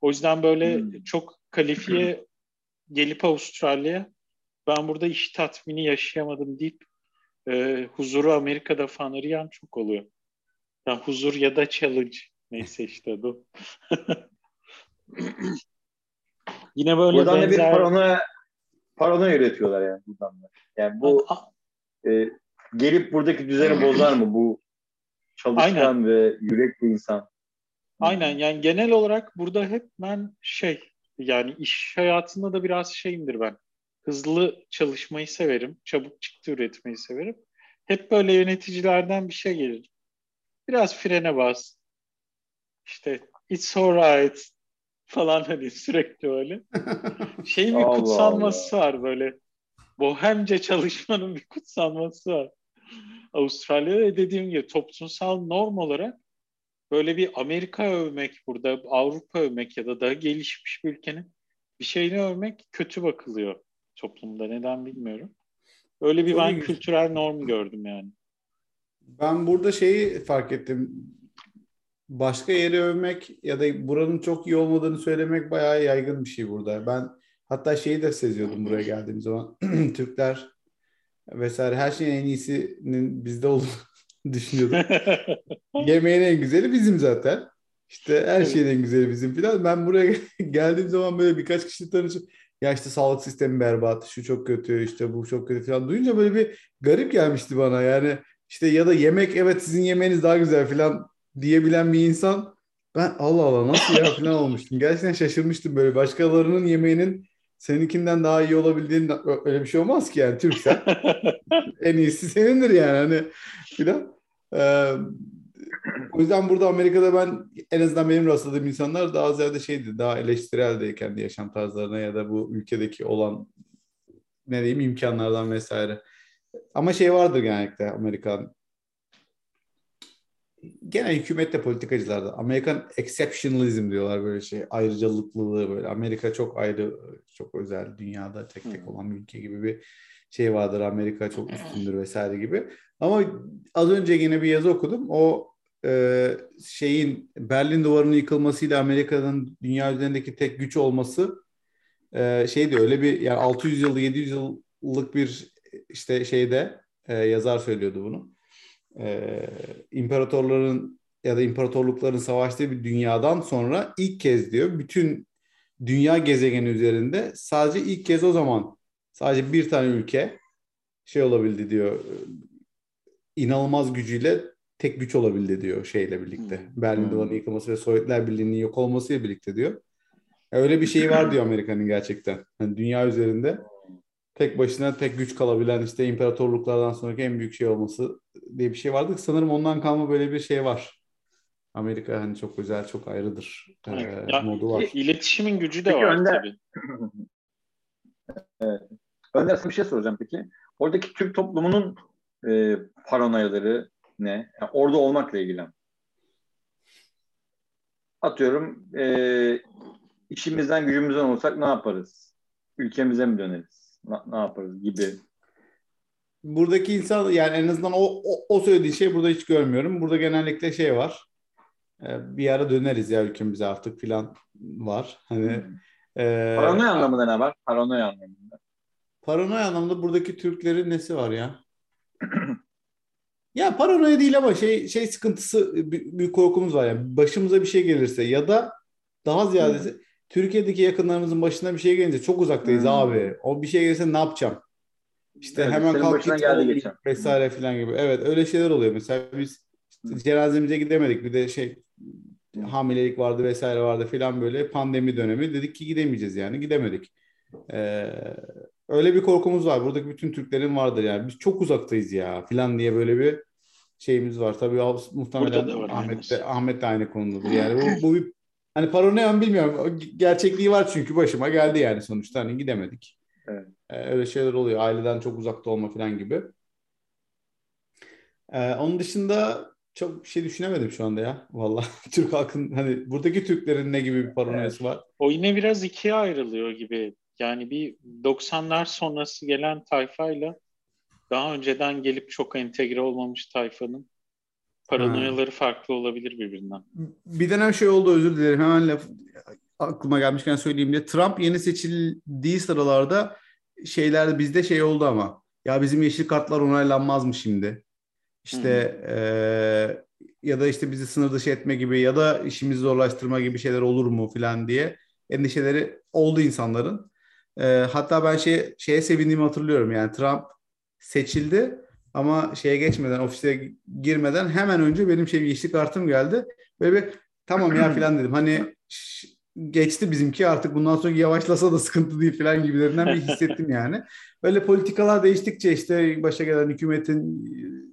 O yüzden böyle hmm. çok kalifiye <clears throat> gelip Avustralya'ya ben burada iş tatmini yaşayamadım deyip e, huzuru Amerika'da falan arayan çok oluyor. Yani huzur ya da challenge. Neyse işte bu. <laughs> Yine böyle buradan benzer... da bir paranoya, paranoya üretiyorlar yani buradan da. Yani bu e, gelip buradaki düzeni bozar mı bu çalışkan Aynen. ve yürekli insan? Aynen yani genel olarak burada hep ben şey yani iş hayatında da biraz şeyimdir ben. Hızlı çalışmayı severim. Çabuk çıktı üretmeyi severim. Hep böyle yöneticilerden bir şey gelir. Biraz frene bas. İşte it's alright falan <laughs> hani sürekli öyle. <laughs> Şeyin bir Allah kutsanması var böyle. Bohemce çalışmanın bir kutsanması var. Avustralya'da dediğim gibi toplumsal norm olarak böyle bir Amerika övmek burada, Avrupa övmek ya da daha gelişmiş bir ülkenin bir şeyini övmek kötü bakılıyor toplumda. Neden bilmiyorum. Öyle bir ben kültürel norm gördüm yani. Ben burada şeyi fark ettim. Başka yeri övmek ya da buranın çok iyi olmadığını söylemek bayağı yaygın bir şey burada. Ben hatta şeyi de seziyordum buraya geldiğim zaman. <clears throat> Türkler vesaire her şeyin en iyisinin bizde olduğunu <laughs> düşünüyordum. <laughs> Yemeğin en güzeli bizim zaten. İşte her şeyin en güzeli bizim filan. Ben buraya <laughs> geldiğim zaman böyle birkaç kişi tanışıp ya işte sağlık sistemi berbat, şu çok kötü, işte bu çok kötü falan duyunca böyle bir garip gelmişti bana. Yani işte ya da yemek evet sizin yemeğiniz daha güzel falan diyebilen bir insan ben Allah Allah nasıl ya falan olmuştum. Gerçekten şaşırmıştım böyle başkalarının yemeğinin seninkinden daha iyi olabildiğini öyle bir şey olmaz ki yani Türksen <laughs> en iyisi senindir yani hani filan. Ee, o yüzden burada Amerika'da ben en azından benim rastladığım insanlar daha ziyade şeydi, daha eleştireldi kendi yaşam tarzlarına ya da bu ülkedeki olan ne diyeyim imkanlardan vesaire. Ama şey vardır genellikle Amerikan genel hükümette politikacılarda. Amerikan exceptionalism diyorlar böyle şey ayrıcalıklılığı böyle. Amerika çok ayrı çok özel dünyada tek tek olan bir ülke gibi bir şey vardır. Amerika çok üstündür vesaire gibi. Ama az önce yine bir yazı okudum. O e, şeyin Berlin duvarının yıkılmasıyla Amerika'nın dünya üzerindeki tek güç olması e, şeydi öyle bir yani 600 yıl 700 yıllık bir işte şeyde e, yazar söylüyordu bunu e, imparatorların ya da imparatorlukların savaştığı bir dünyadan sonra ilk kez diyor bütün dünya gezegeni üzerinde sadece ilk kez o zaman sadece bir tane ülke şey olabildi diyor inanılmaz gücüyle tek güç olabildi diyor şeyle birlikte. Hmm. Berlin Duvarı'nın yıkılması ve Sovyetler Birliği'nin yok olmasıyla birlikte diyor. Öyle bir şey var diyor Amerika'nın gerçekten. Yani dünya üzerinde tek başına tek güç kalabilen işte imparatorluklardan sonraki en büyük şey olması diye bir şey vardı. Sanırım ondan kalma böyle bir şey var. Amerika hani çok özel, çok ayrıdır ee, ya, modu var. İletişimin gücü de peki, var Önder, tabii. evet. Önder bir şey soracağım peki. Oradaki Türk toplumunun e, paranoyaları ne? Yani orada olmakla ilgili. Atıyorum e, işimizden gücümüzden olsak ne yaparız? Ülkemize mi döneriz? Ne, yaparız gibi. Buradaki insan yani en azından o, o, o söylediği şey burada hiç görmüyorum. Burada genellikle şey var. E, bir ara döneriz ya ülkemize artık filan var. Hani hmm. e, Paranoya anlamında ne var? Paranoya anlamında. Paranoya anlamında buradaki Türklerin nesi var ya? <clears throat> Ya paranoya değil ama şey şey sıkıntısı bir, bir korkumuz var yani başımıza bir şey gelirse ya da daha ziyadesi hmm. Türkiye'deki yakınlarımızın başına bir şey gelince çok uzaktayız hmm. abi. O bir şey gelirse ne yapacağım? İşte evet, hemen kalk git geldi geçen. vesaire filan gibi. Evet öyle şeyler oluyor. Mesela biz işte cenazemize gidemedik. Bir de şey hamilelik vardı vesaire vardı filan böyle pandemi dönemi. Dedik ki gidemeyeceğiz yani gidemedik. Ee, öyle bir korkumuz var. Buradaki bütün Türklerin vardır yani. Biz çok uzaktayız ya filan diye böyle bir şeyimiz var. Tabii muhtemelen Ahmet de, Ahmet de aynı konudadır. Yani bu, bu bir hani mı bilmiyorum. Gerçekliği var çünkü başıma geldi yani sonuçta. Hani gidemedik. Evet. Ee, öyle şeyler oluyor. Aileden çok uzakta olma falan gibi. Ee, onun dışında çok bir şey düşünemedim şu anda ya. Vallahi <laughs> Türk halkın hani buradaki Türklerin ne gibi bir paranoyası evet. var? O yine biraz ikiye ayrılıyor gibi. Yani bir 90'lar sonrası gelen tayfayla daha önceden gelip çok entegre olmamış tayfanın paranoyaları ha. farklı olabilir birbirinden. Bir dönem şey oldu özür dilerim hemen laf aklıma gelmişken söyleyeyim diye. Trump yeni seçildiği sıralarda şeylerde bizde şey oldu ama ya bizim yeşil kartlar onaylanmaz mı şimdi? İşte e, ya da işte bizi sınır dışı etme gibi ya da işimizi zorlaştırma gibi şeyler olur mu filan diye endişeleri oldu insanların. E, hatta ben şey şeye sevindiğimi hatırlıyorum. Yani Trump seçildi ama şeye geçmeden ofise girmeden hemen önce benim şey yeşil kartım geldi. Böyle bir tamam ya <clears throat> falan dedim. Hani geçti bizimki artık bundan sonra yavaşlasa da sıkıntı değil falan gibilerinden bir hissettim yani. Öyle politikalar değiştikçe işte başa gelen hükümetin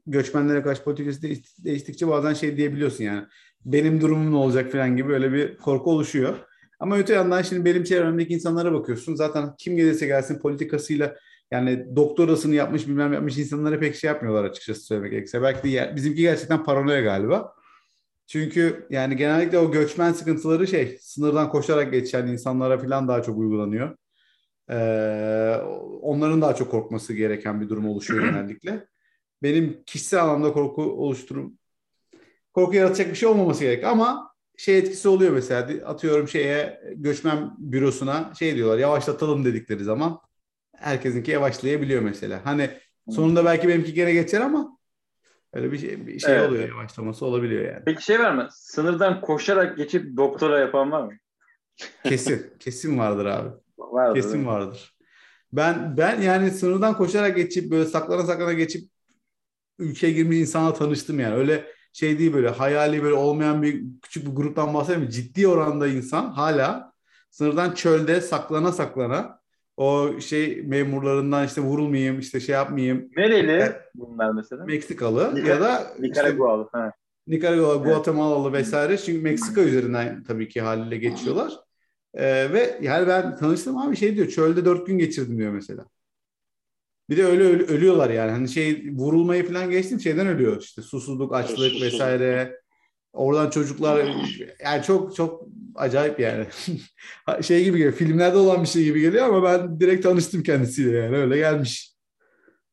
göçmenlere karşı politikası değiştikçe bazen şey diyebiliyorsun yani. Benim durumum ne olacak falan gibi öyle bir korku oluşuyor. Ama öte yandan şimdi benim çevremdeki insanlara bakıyorsun. Zaten kim gelirse gelsin politikasıyla yani doktorasını yapmış bilmem yapmış insanlara pek şey yapmıyorlar açıkçası söylemek gerekirse. Belki de bizimki gerçekten paranoya galiba. Çünkü yani genellikle o göçmen sıkıntıları şey sınırdan koşarak geçen insanlara falan daha çok uygulanıyor. Ee, onların daha çok korkması gereken bir durum oluşuyor <clears throat> genellikle. Benim kişisel anlamda korku oluşturum korku yaratacak bir şey olmaması gerek ama şey etkisi oluyor mesela atıyorum şeye göçmen bürosuna şey diyorlar yavaşlatalım dedikleri zaman herkesinki yavaşlayabiliyor mesela. Hani sonunda belki benimki gene geçer ama öyle bir şey, bir şey evet. oluyor yavaşlaması olabiliyor yani. Peki şey var mı? Sınırdan koşarak geçip doktora yapan var mı? <laughs> Kesin. kesin vardır abi. Vardır, kesin vardır. Ben ben yani sınırdan koşarak geçip böyle saklana saklana geçip ülkeye girmiş insana tanıştım yani. Öyle şey değil böyle hayali böyle olmayan bir küçük bir gruptan bahsetmiyorum. Ciddi oranda insan hala sınırdan çölde saklana saklana o şey memurlarından işte vurulmayayım işte şey yapmayayım. Nereli bunlar mesela? Meksikalı Nika, ya da Nikaragüalı. Işte, ha. Nikaragüa, Guatemalalı vesaire. Çünkü Meksika üzerinden tabii ki haliyle geçiyorlar. Ee, ve yani ben tanıştım abi şey diyor çölde dört gün geçirdim diyor mesela. Bir de öyle öl- ölüyorlar yani. Hani şey vurulmayı falan geçtim şeyden ölüyor işte susuzluk, açlık vesaire. Oradan çocuklar yani çok çok acayip yani. <laughs> şey gibi geliyor. Filmlerde olan bir şey gibi geliyor ama ben direkt tanıştım kendisiyle yani. Öyle gelmiş.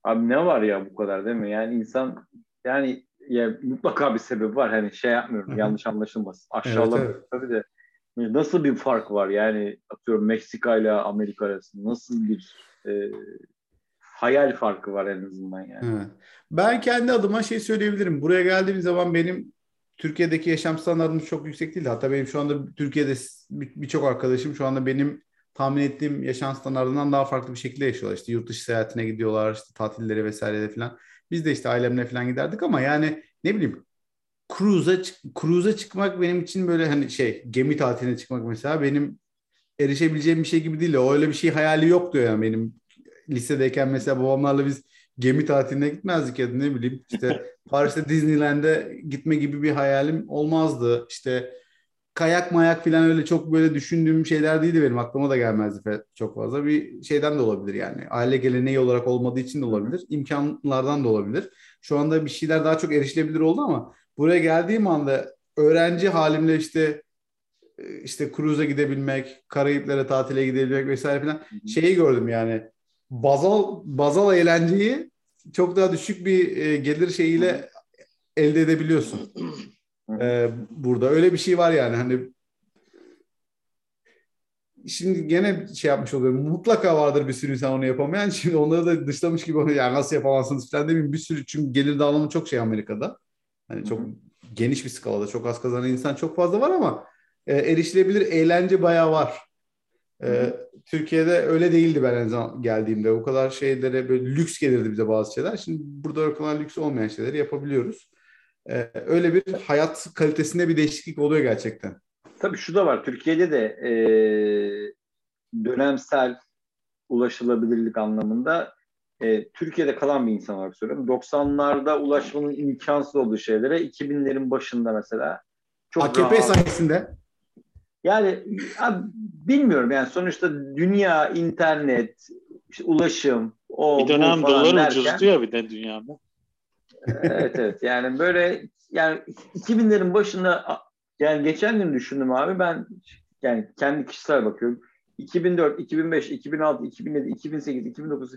Abi ne var ya bu kadar değil mi? Yani insan yani ya mutlaka bir sebep var. Hani şey yapmıyorum. Hı-hı. yanlış anlaşılmasın. Aşağılamak evet, evet. tabii de nasıl bir fark var? Yani atıyorum Meksika ile Amerika arasında nasıl bir e, hayal farkı var en azından yani. Evet. Ben kendi adıma şey söyleyebilirim. Buraya geldiğim zaman benim Türkiye'deki yaşam standartım çok yüksek değil. Hatta benim şu anda Türkiye'de birçok arkadaşım şu anda benim tahmin ettiğim yaşam standartından daha farklı bir şekilde yaşıyorlar. İşte yurt dışı seyahatine gidiyorlar, işte tatilleri vesaire falan. Biz de işte ailemle falan giderdik ama yani ne bileyim cruise'a cruise'a çıkmak benim için böyle hani şey gemi tatiline çıkmak mesela benim erişebileceğim bir şey gibi değil. O öyle bir şey hayali yoktu yani benim lisedeyken mesela babamlarla biz gemi tatiline gitmezdik ya da ne bileyim işte Paris'te Disneyland'e gitme gibi bir hayalim olmazdı. İşte kayak mayak falan öyle çok böyle düşündüğüm şeyler değildi benim aklıma da gelmezdi çok fazla. Bir şeyden de olabilir yani. Aile geleneği olarak olmadığı için de olabilir. imkanlardan da olabilir. Şu anda bir şeyler daha çok erişilebilir oldu ama buraya geldiğim anda öğrenci halimle işte işte cruise'a gidebilmek, Karayiplere tatile gidebilmek vesaire falan şeyi gördüm yani bazal bazal eğlenceyi çok daha düşük bir e, gelir şeyiyle elde edebiliyorsun. E, burada öyle bir şey var yani hani şimdi gene şey yapmış oluyorum. Mutlaka vardır bir sürü insan onu yapamayan. <laughs> Şimdi onları da dışlamış gibi oluyor. Yani nasıl yapamazsınız falan demeyeyim. Bir sürü çünkü gelir dağılımı çok şey Amerika'da. Hani çok geniş bir skalada çok az kazanan insan çok fazla var ama e, erişilebilir eğlence bayağı var. Ee, Türkiye'de öyle değildi ben en azından geldiğimde. O kadar şeylere böyle lüks gelirdi bize bazı şeyler. Şimdi burada o kadar lüks olmayan şeyleri yapabiliyoruz. Ee, öyle bir hayat kalitesinde bir değişiklik oluyor gerçekten. Tabii şu da var. Türkiye'de de e, dönemsel ulaşılabilirlik anlamında e, Türkiye'de kalan bir insan olarak söylüyorum. 90'larda ulaşmanın imkansız olduğu şeylere 2000'lerin başında mesela çok AKP rahat, sayesinde yani abi, bilmiyorum yani sonuçta dünya, internet, işte ulaşım, o bir dönem dolar derken, ucuzdu ya bir de dünyada. evet evet yani böyle yani 2000'lerin başında yani geçen gün düşündüm abi ben yani kendi kişisel bakıyorum. 2004, 2005, 2006, 2007, 2008, 2009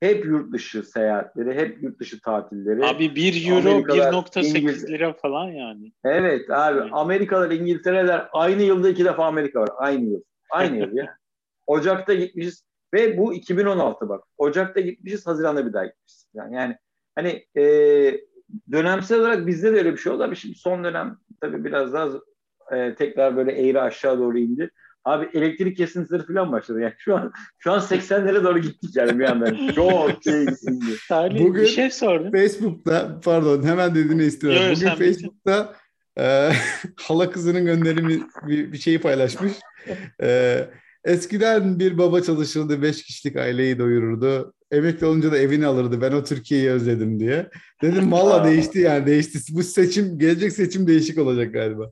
hep yurt dışı seyahatleri, hep yurt dışı tatilleri. Abi 1 euro 1.8 lira falan yani. Evet abi evet. Amerikalar, İngiltere'ler aynı yılda iki defa Amerika var. Aynı yıl. Aynı yıl ya. <laughs> Ocak'ta gitmişiz ve bu 2016 bak. Ocak'ta gitmişiz, Haziran'da bir daha gitmişiz. Yani, yani hani e, dönemsel olarak bizde de öyle bir şey oldu ama şimdi son dönem tabii biraz daha e, tekrar böyle eğri aşağı doğru indi. Abi elektrik kesintileri falan başladı. Yani şu an şu an 80'lere doğru gittik yani bir anda. <laughs> Çok şey indi. Bugün bir şey sordum. Facebook'ta pardon hemen dediğini istiyorum. Yok, Bugün Facebook'ta e, <laughs> hala kızının gönderimi bir, bir şeyi paylaşmış. E, eskiden bir baba çalışırdı, beş kişilik aileyi doyururdu. Emekli olunca da evini alırdı. Ben o Türkiye'yi özledim diye. Dedim valla değişti yani değişti. Bu seçim, gelecek seçim değişik olacak galiba.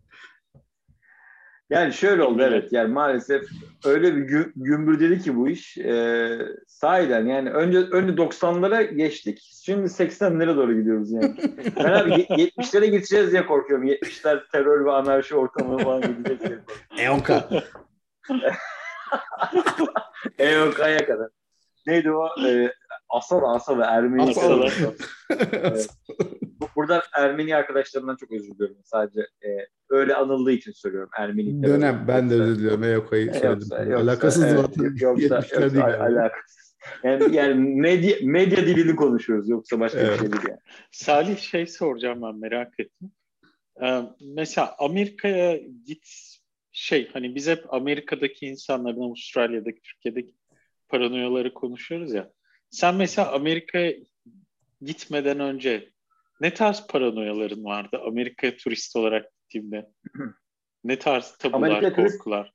Yani şöyle oldu evet yani maalesef öyle bir gü gümbürdedi ki bu iş e, sahiden yani önce önce 90'lara geçtik şimdi 80'lere doğru gidiyoruz yani. <laughs> Ben abi 70'lere gideceğiz diye korkuyorum. 70'ler terör ve anarşi ortamı falan gidecek diye korkuyorum. EOK'a. <laughs> EOK'ya kadar. Neydi o? Ee, Asala Asala Ermeni. Asala. <laughs> evet. Buradan Ermeni arkadaşlarımdan çok özür diliyorum. Sadece e, öyle anıldığı için söylüyorum Ermeni. Dönem ben de özür diliyorum. EOK'yı söyledim. Yoksa, yoksa, Alakasız evet, zaten. Yoksa, 70'ler yoksa değil. al- alakasız. Yani, yani medya, medya dilini konuşuyoruz yoksa başka Evet. bir şey değil yani. Salih şey soracağım ben merak ettim. Ee, mesela Amerika'ya git şey hani biz hep Amerika'daki insanların Avustralya'daki Türkiye'deki paranoyaları konuşuyoruz ya. Sen mesela Amerika'ya gitmeden önce ne tarz paranoyaların vardı Amerika'ya turist olarak gittiğinde? <clears throat> Ne tarz tabular, turist- korkular?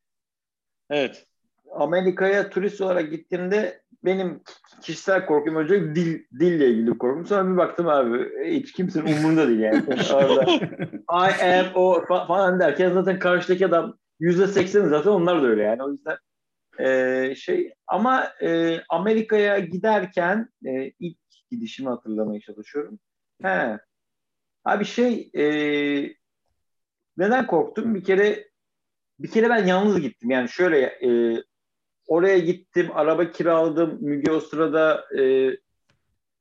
Evet. Amerika'ya turist olarak gittiğimde benim kişisel korkum önce dil dille ilgili korkum. Sonra bir baktım abi hiç kimsenin umurunda değil yani. <laughs> Orada I am o fa- falan derken zaten karşıdaki adam yüzde seksen zaten onlar da öyle yani. O yüzden e, şey ama e, Amerika'ya giderken e, ilk gidişimi hatırlamaya çalışıyorum. He. Abi şey e, neden korktum? Bir kere bir kere ben yalnız gittim. Yani şöyle e, oraya gittim, araba kiraladım. Müge o sırada e,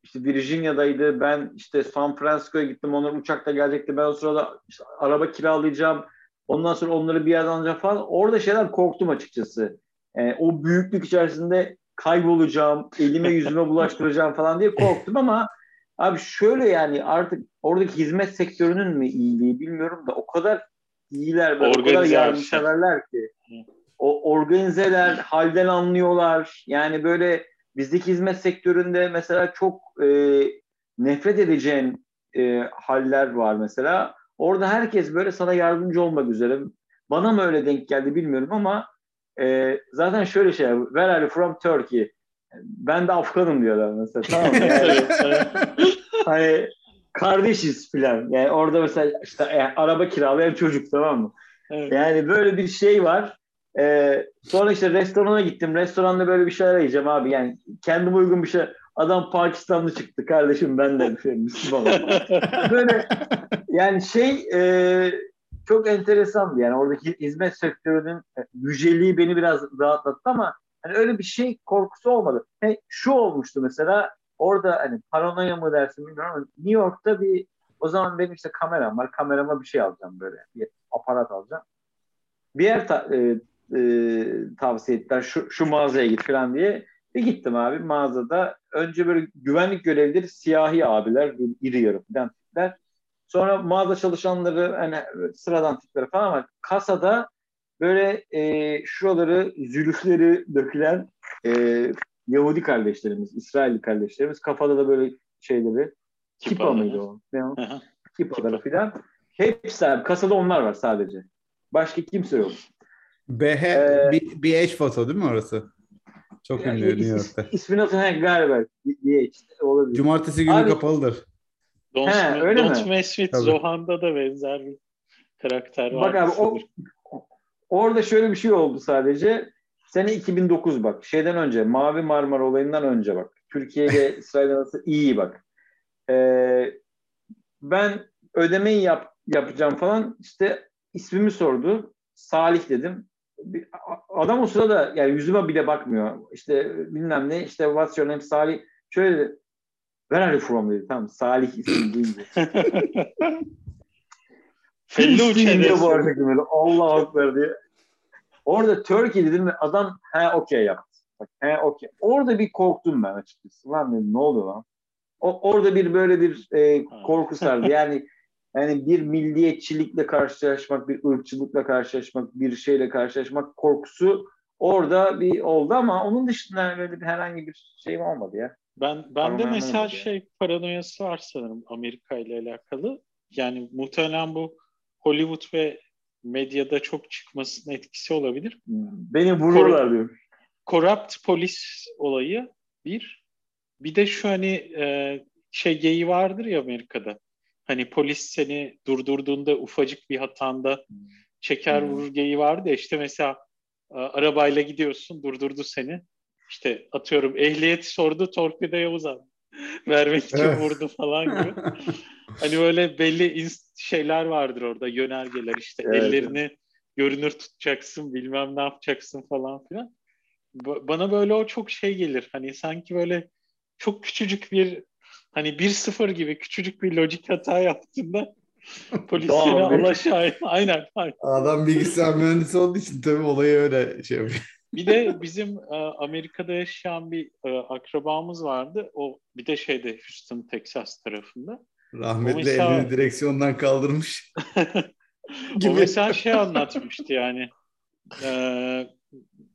işte Virginia'daydı. Ben işte San Francisco'ya gittim. Onlar uçakla gelecekti. Ben o sırada işte araba kiralayacağım. Ondan sonra onları bir yerden alacağım falan. Orada şeyler korktum açıkçası. E, o büyüklük içerisinde kaybolacağım, elime yüzüme <laughs> bulaştıracağım falan diye korktum ama abi şöyle yani artık oradaki hizmet sektörünün mü iyiliği bilmiyorum da o kadar iyiler ve o kadar Organize yardımseverler ki. O organizeler, halden anlıyorlar. Yani böyle bizdeki hizmet sektöründe mesela çok e, nefret edeceğin e, haller var mesela. Orada herkes böyle sana yardımcı olmak üzere. Bana mı öyle denk geldi bilmiyorum ama e, zaten şöyle şey, where are you from Turkey? Ben de Afganım diyorlar mesela. Tamam mı? Yani, hani kardeşiz filan. Yani orada mesela işte e, araba kiralayan çocuk tamam mı? Evet. Yani böyle bir şey var. Ee, sonra işte restorana gittim. Restoranda böyle bir şeyler yiyeceğim abi. Yani kendime uygun bir şey. Adam Pakistanlı çıktı kardeşim ben de şey, Müslümanım. <laughs> böyle yani şey e, çok enteresandı yani oradaki hizmet sektörünün e, yüceliği beni biraz rahatlattı ama hani öyle bir şey korkusu olmadı. He, şu olmuştu mesela orada hani paranoya mı dersin bilmiyorum ama New York'ta bir o zaman benim işte kameram var. Kamerama bir şey alacağım böyle. Bir aparat alacağım. Bir yer ta- e, e, tavsiye ettiler. Şu, şu mağazaya git falan diye. Bir gittim abi mağazada. Önce böyle güvenlik görevlileri siyahi abiler. İri yarı falan tipler. Sonra mağaza çalışanları hani sıradan tipler falan ama kasada böyle e, şuraları zülüfleri dökülen e, Yahudi kardeşlerimiz, İsrailli kardeşlerimiz kafada da böyle şeyleri kipa Kipa, mıydı o? Ne o? Kipaları filan. Hepsi abi. Kasada onlar var sadece. Başka kimse yok. BH Ee, bir, bir eş foto değil mi orası? Çok ünlü New is, York'ta. ismini hatırlamıyorum galiba işte olabilir. Cumartesi günü Abi- kapalıdır. Don't, He, öyle Don't mi? Mess With Tabii. Zohan'da da benzer bir karakter var. Bak abi o, orada şöyle bir şey oldu sadece. Sene 2009 bak. Şeyden önce Mavi Marmara olayından önce bak. Türkiye ile <laughs> İsrail arası iyi bak. Ee, ben ödemeyi yap, yapacağım falan işte ismimi sordu. Salih dedim. Bir- Adam o sırada yani yüzüme bile bakmıyor. İşte bilmem ne işte what's your name Salih. Şöyle. Where are you from dedi. Tamam Salih ismi deyince. <laughs> Filistin diye hedesi. bağıracak böyle. Allah akbar diye. Orada Turkey dedim ve adam he okey yaptı. Bak, he okey. Orada bir korktum ben açıkçası. Lan dedim ne oluyor lan? O, orada bir böyle bir e, korku sardı. Yani yani bir milliyetçilikle karşılaşmak, bir ırkçılıkla karşılaşmak, bir şeyle karşılaşmak korkusu orada bir oldu ama onun dışında böyle bir herhangi bir şeyim olmadı ya. Ben ben de mesela olmadı ya. şey paranoyası var sanırım Amerika ile alakalı. Yani muhtemelen bu Hollywood ve medyada çok çıkmasının etkisi olabilir. Beni vururlar diyor. Corrupt polis olayı bir. Bir de şu hani e, şey geyi vardır ya Amerika'da. Hani polis seni durdurduğunda ufacık bir hatanda çeker Hmm. vurur geyi vardı ya işte mesela e, arabayla gidiyorsun durdurdu seni. İşte atıyorum ehliyet sordu torpido Yavuz abi. <laughs> Vermek için Evet. vurdu falan gibi. <laughs> hani böyle belli şeyler vardır orada yönergeler işte Evet. ellerini görünür tutacaksın bilmem ne yapacaksın falan filan. Ba- Bana böyle o çok şey gelir. Hani sanki böyle çok küçücük bir hani 1-0 gibi küçücük bir lojik hata yaptığında <laughs> polis seni Tamam. al aşağı. Aynen, aynen. Adam bilgisayar mühendisi olduğu için tabii olayı öyle şey yapıyor. <laughs> Bir de bizim e, Amerika'da yaşayan bir e, akrabamız vardı. O bir de şeyde Houston, Texas tarafında. Rahmetli mesela- elini direksiyondan kaldırmış. <laughs> O mesela şey anlatmıştı yani. E,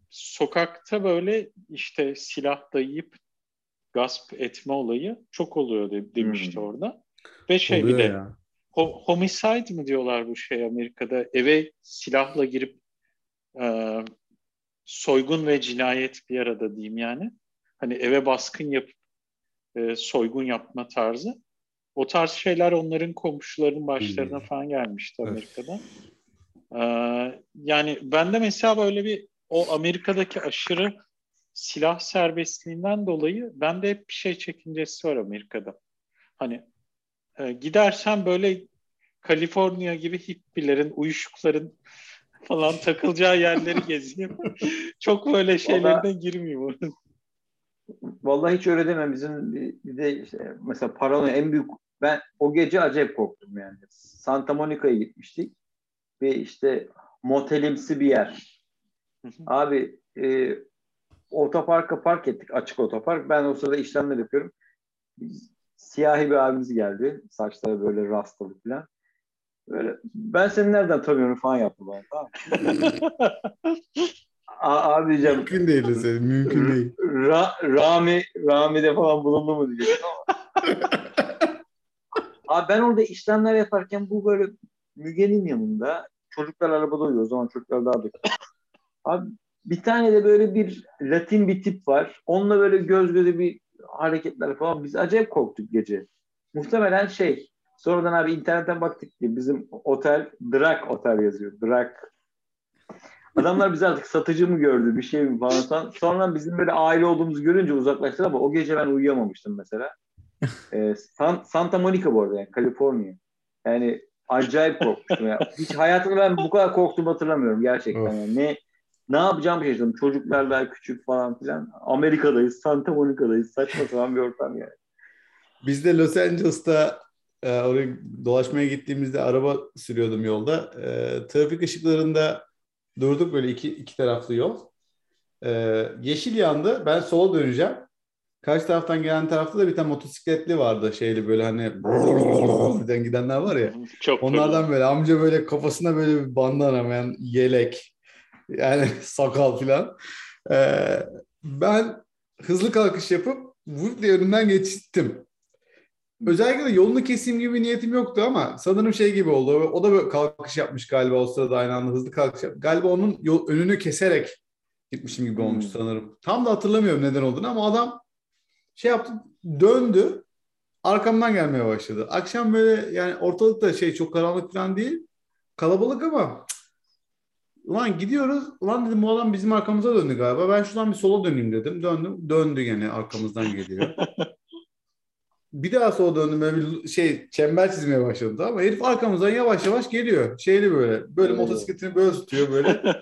sokakta böyle işte silah dayayıp gasp etme olayı çok oluyor de- demişti Hmm. orada. Ve şey Oluyor bir de ya. ho- homicide mi diyorlar bu şey Amerika'da eve silahla girip e, soygun ve cinayet bir arada diyeyim yani. Hani eve baskın yapıp e, soygun yapma tarzı. O tarz şeyler onların komşuların başlarına Hmm. falan gelmişti Evet. Amerika'da. Ee, yani bende mesela böyle bir o Amerika'daki aşırı silah serbestliğinden dolayı bende hep bir şey çekincesi var Amerika'da. Hani e, gidersen böyle Kaliforniya gibi hippilerin, uyuşukların falan takılacağı yerleri gezeyim. <laughs> Çok böyle şeylerine girmeyeyim. Vallahi hiç öyle deme. Bizim bir, bir de işte mesela paranoya en büyük ben o gece acayip korktum yani. Santa Monica'ya gitmiştik ve işte motelimsi bir yer. Abi e, otoparka park ettik. Açık otopark. Ben o sırada işlemler yapıyorum. Biz- Siyahi bir abimiz geldi. Saçları böyle rastalı falan. Böyle ben seni nereden tanıyorum falan yaptı bana. Tamam. <laughs> A- abi diyeceğim Mümkün değil de senin, mümkün değil. Ra- Rami Rami'de falan bulundu mu diyecektim ama. <laughs> Abi ben orada işlemler yaparken bu böyle Müge'nin yanında çocuklar arabada uyuyor. O zaman çocuklar daha da Abi bir tane de böyle bir Latin bir tip var. Onunla böyle göz göze bir hareketler falan. Biz acayip korktuk gece. Muhtemelen şey sonradan abi internetten baktık ki bizim otel Drak Otel yazıyor. Drak Adamlar bizi artık satıcı mı gördü bir şey mi falan. Son- Sonra bizim böyle aile olduğumuzu görünce uzaklaştılar ama o gece ben uyuyamamıştım mesela. Ee, San- Santa Monica bu arada yani Kaliforniya. Yani acayip korkmuştum ya. Hiç hayatımda ben bu kadar korktuğumu hatırlamıyorum gerçekten. Of. Yani ne ne yapacağımı şaşırdım. Çocuklar daha küçük falan filan. Amerika'dayız, Santa Monica'dayız. Saçma sapan bir ortam yani. Biz de Los Angeles'ta e, oraya dolaşmaya gittiğimizde araba sürüyordum yolda. E, trafik ışıklarında durduk böyle iki, iki taraflı yol. E, yeşil yandı. Ben sola döneceğim. Karşı taraftan gelen tarafta da bir tane motosikletli vardı. Şeyli böyle hani giden gidenler var ya. <laughs> Çok Onlardan böyle amca böyle kafasına böyle bir bandana yani yelek yani <laughs> sakal filan. Ee, ben hızlı kalkış yapıp vur diye önünden geçtim. Özellikle yolunu keseyim gibi bir niyetim yoktu ama sanırım şey gibi oldu. O da böyle kalkış yapmış galiba o sırada aynı anda hızlı kalkış yapmış. Galiba onun yol, önünü keserek gitmişim gibi olmuş Hmm. sanırım. Tam da hatırlamıyorum neden olduğunu ama adam şey yaptı döndü arkamdan gelmeye başladı. Akşam böyle yani ortalıkta şey çok karanlık falan değil. Kalabalık ama cık, ulan gidiyoruz. Ulan dedim bu adam bizim arkamıza döndü galiba. Ben şuradan bir sola döneyim dedim. Döndüm. Döndü gene arkamızdan geliyor. <laughs> bir daha sola döndüm böyle bir şey çember çizmeye başladı ama herif arkamızdan yavaş yavaş geliyor. Şeyli böyle. Böyle motosikletini böyle tutuyor böyle. <laughs>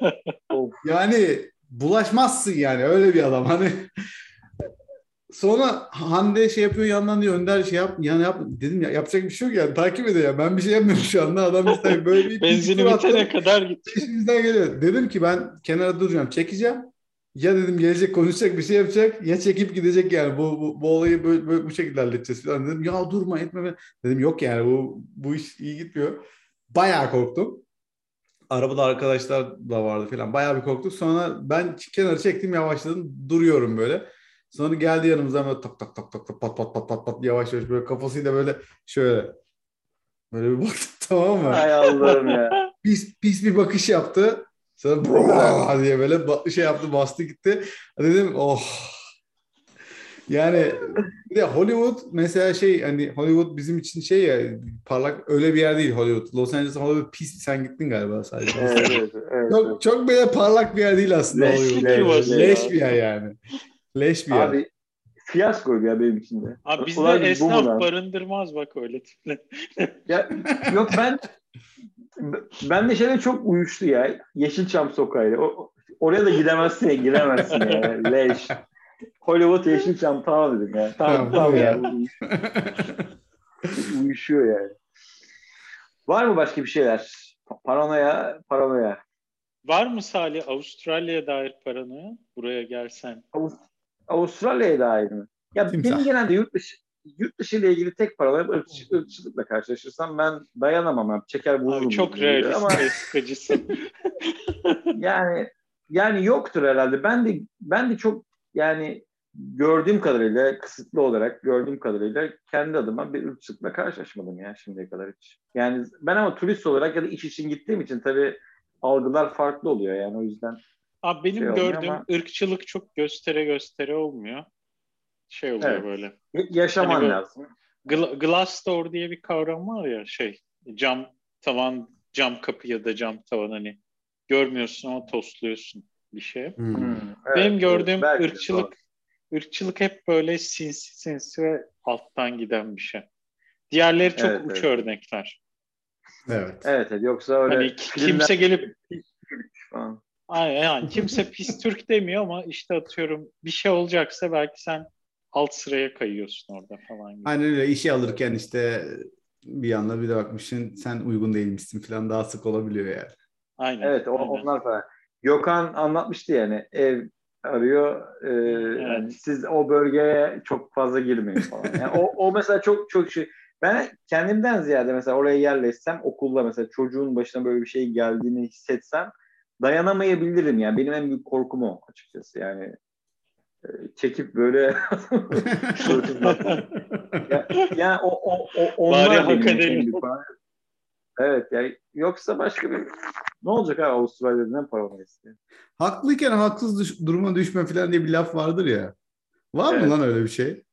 Yani bulaşmazsın yani öyle bir adam hani. Sonra Hande şey yapıyor yandan diyor Önder şey yap yani yap dedim ya yapacak bir şey yok yani takip ediyor ya ben bir şey yapmıyorum şu anda adam işte <laughs> böyle bir Benzini bitene kadar gitti. peşimizden geliyor. Dedim ki ben kenara duracağım çekeceğim. Ya dedim gelecek konuşacak bir şey yapacak ya çekip gidecek yani bu, bu, bu olayı böyle, böyle bu şekilde halledeceğiz falan dedim. Ya durma etme. Dedim yok yani bu, bu iş iyi gitmiyor. Bayağı korktum. Arabada arkadaşlar da vardı falan. Bayağı bir korktuk. Sonra ben kenara çektim yavaşladım. Duruyorum böyle. Sonra geldi yanımıza böyle tak tak tak tak tak pat pat pat pat pat yavaş yavaş böyle kafasıyla böyle şöyle böyle bir baktım. <laughs> tamam mı? Ay Allah'ım ya. Pis, pis bir bakış yaptı. Sonra "Brrr" diye böyle şey yaptı bastı gitti. Dedim oh. Yani bir de Hollywood mesela şey hani Hollywood bizim için şey ya parlak öyle bir yer değil Hollywood. Los Angeles Hollywood pis sen gittin galiba sadece. Evet, evet, evet. Çok çok böyle parlak bir yer değil aslında Leş Hollywood. yuvası ya. Leş bir yer yani. Leş bir yer. Abi fiyasko ya benim için de. Abi bizde esnaf barındırmaz bak öyle tipler. <laughs> Ya, yok ben ben de şeyle çok uyuştu ya. Yeşilçam sokağıyla. O, oraya da gidemezsin ya, giremezsin ya. <laughs> Leş. Hollywood Yeşilçam tamam dedim ya. Tamam Tamam, ya. Uyuşuyor yani. Var mı başka bir şeyler? Pa- Paranoya, paranoya. Var mı Salih Avustralya'ya dair paranoya? Buraya gelsen. Avust- Avustralya'ya dair mi? Ya Timsah. benim genelde yurt dışı yurt dışı ile ilgili tek paranoya ırkçı, ırkçılıkla karşılaşırsam ben dayanamam. abi. Çeker vururum. Abi çok realist, Ama eskacısın. <laughs> yani yani yoktur herhalde. Ben de ben de çok yani gördüğüm kadarıyla kısıtlı olarak gördüğüm kadarıyla kendi adıma bir ırkçılıkla karşılaşmadım ya şimdiye kadar hiç. Yani ben ama turist olarak ya da iş için gittiğim için tabii algılar farklı oluyor yani o yüzden. Abi benim Şey gördüğüm ama- ırkçılık çok göstere göstere olmuyor. Şey oluyor Evet. böyle. Yaşaman Hani böyle- lazım. Gla- glass door diye bir kavram var ya şey cam tavan cam kapı ya da cam tavan hani görmüyorsun ama tosluyorsun bir şey. Hmm. Benim evet, gördüğüm belki ırkçılık ırkçılık hep böyle sinsi sinsi ve alttan giden bir şey. Diğerleri çok Evet, uç evet. örnekler. Evet. Evet, evet yoksa öyle Hani filmler kimse gelip falan. Aynen yani kimse pis Türk demiyor ama işte atıyorum bir şey olacaksa belki sen alt sıraya kayıyorsun orada falan gibi. Aynen öyle işi alırken işte bir anda bir de bakmışsın sen uygun değilmişsin falan daha sık olabiliyor yani. Aynen. Evet, o, aynen. onlar falan. Gökhan anlatmıştı yani ev arıyor. e, yani siz o bölgeye çok fazla girmeyin falan. Yani o, o mesela çok çok şey. Ben kendimden ziyade mesela oraya yerleşsem okulda mesela çocuğun başına böyle bir şey geldiğini hissetsem dayanamayabilirim yani. Benim en büyük korkum o açıkçası. Yani e, çekip böyle <laughs> ya, yani o, o, o onlar Bari benim Evet yani yoksa başka bir ne olacak abi Avustralya'da ne paranoyası? ya? Haklıyken haksız düş- duruma düşme falan diye bir laf vardır ya. Var Evet. mı lan öyle bir şey?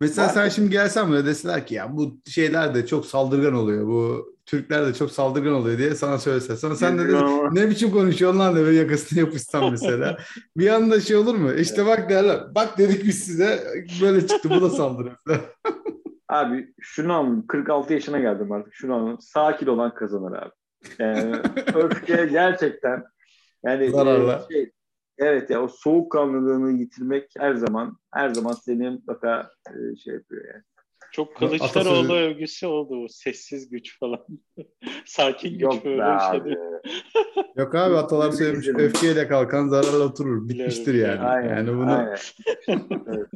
Mesela Var. sen şimdi gelsen buraya deseler ki ya bu şeyler de çok saldırgan oluyor. Bu Türkler de çok saldırgan oluyor diye sana söylese. Sonra sen de dedin, ne biçim konuşuyorsun lan de böyle yakasını yapışsan <laughs> mesela. bir anda şey olur mu? İşte bak derler. Bak dedik biz size böyle çıktı bu da saldırı falan. <laughs> Abi şunu anladım. 46 yaşına geldim artık. Şunu anladım. Sakin olan kazanır abi. Yani <laughs> öfke gerçekten yani Zararlı. e, şey, evet ya o soğukkanlılığını yitirmek her zaman her zaman seni mutlaka e, şey yapıyor yani. Çok Kılıçdaroğlu Atasözü- övgüsü oldu o sessiz güç falan. <laughs> Sakin güç Yok böyle şey abi. değil. Yok abi atalar söylemiş öfkeyle kalkan zararla oturur. Bitmiştir Biliyorum. yani. Aynen. Yani bunu aynen. evet,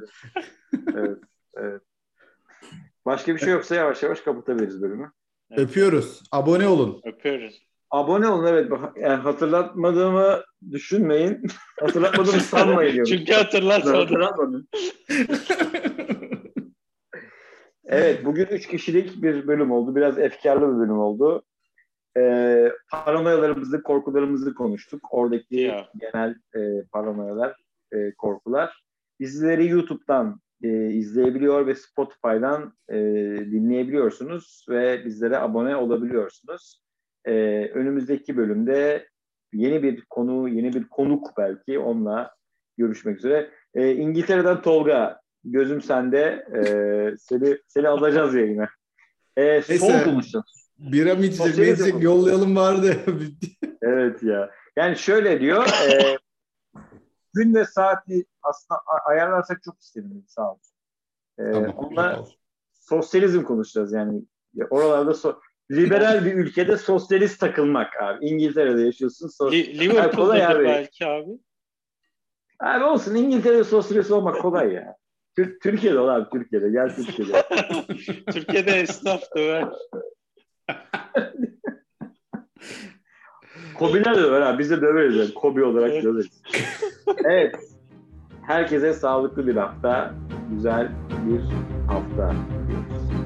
evet, evet. Başka bir şey yoksa yavaş yavaş kapatabiliriz bölümü. öpüyoruz. Abone olun. Öpüyoruz. Abone olun evet. Yani hatırlatmadığımı düşünmeyin. <laughs> Hatırlatmadığımı sanmayın. diyorum. Çünkü hatırlarsan Hatırlatmadım. Evet, bugün üç kişilik bir bölüm oldu. Biraz efkarlı bir bölüm oldu. Ee, paranoyalarımızı, korkularımızı konuştuk. Oradaki Ya. genel e, paranoyalar, e, korkular. Bizleri YouTube'dan e, izleyebiliyor ve Spotify'dan e, dinleyebiliyorsunuz ve bizlere abone olabiliyorsunuz. E, önümüzdeki bölümde yeni bir konu, yeni bir konuk belki onunla görüşmek üzere. E, İngiltere'den Tolga, gözüm sende. E, seni, seni alacağız yayına. E, son Neyse. konuşacağız. Bira mı içecek, ne içecek yollayalım vardı. <laughs> Evet ya. Yani şöyle diyor. E, gün ve saati aslında ayarlarsak çok isterim. Sağ olsun. E, Tamam. onunla sosyalizm konuşacağız yani. Ya Oralarda so- liberal bir ülkede sosyalist takılmak abi. İngiltere'de yaşıyorsun. So- Li- kolay Liverpool'dadır abi. belki abi. abi olsun İngiltere'de sosyalist olmak kolay ya. Tür- Türkiye'de ol abi Türkiye'de. Gel Türkiye'de. <laughs> Türkiye'de esnaf döver. <laughs> Kobiler de döver abi. Biz de döveriz. Yani. Kobi olarak Evet. döveriz. evet. Herkese sağlıklı bir hafta. Güzel bir hafta. diliyoruz.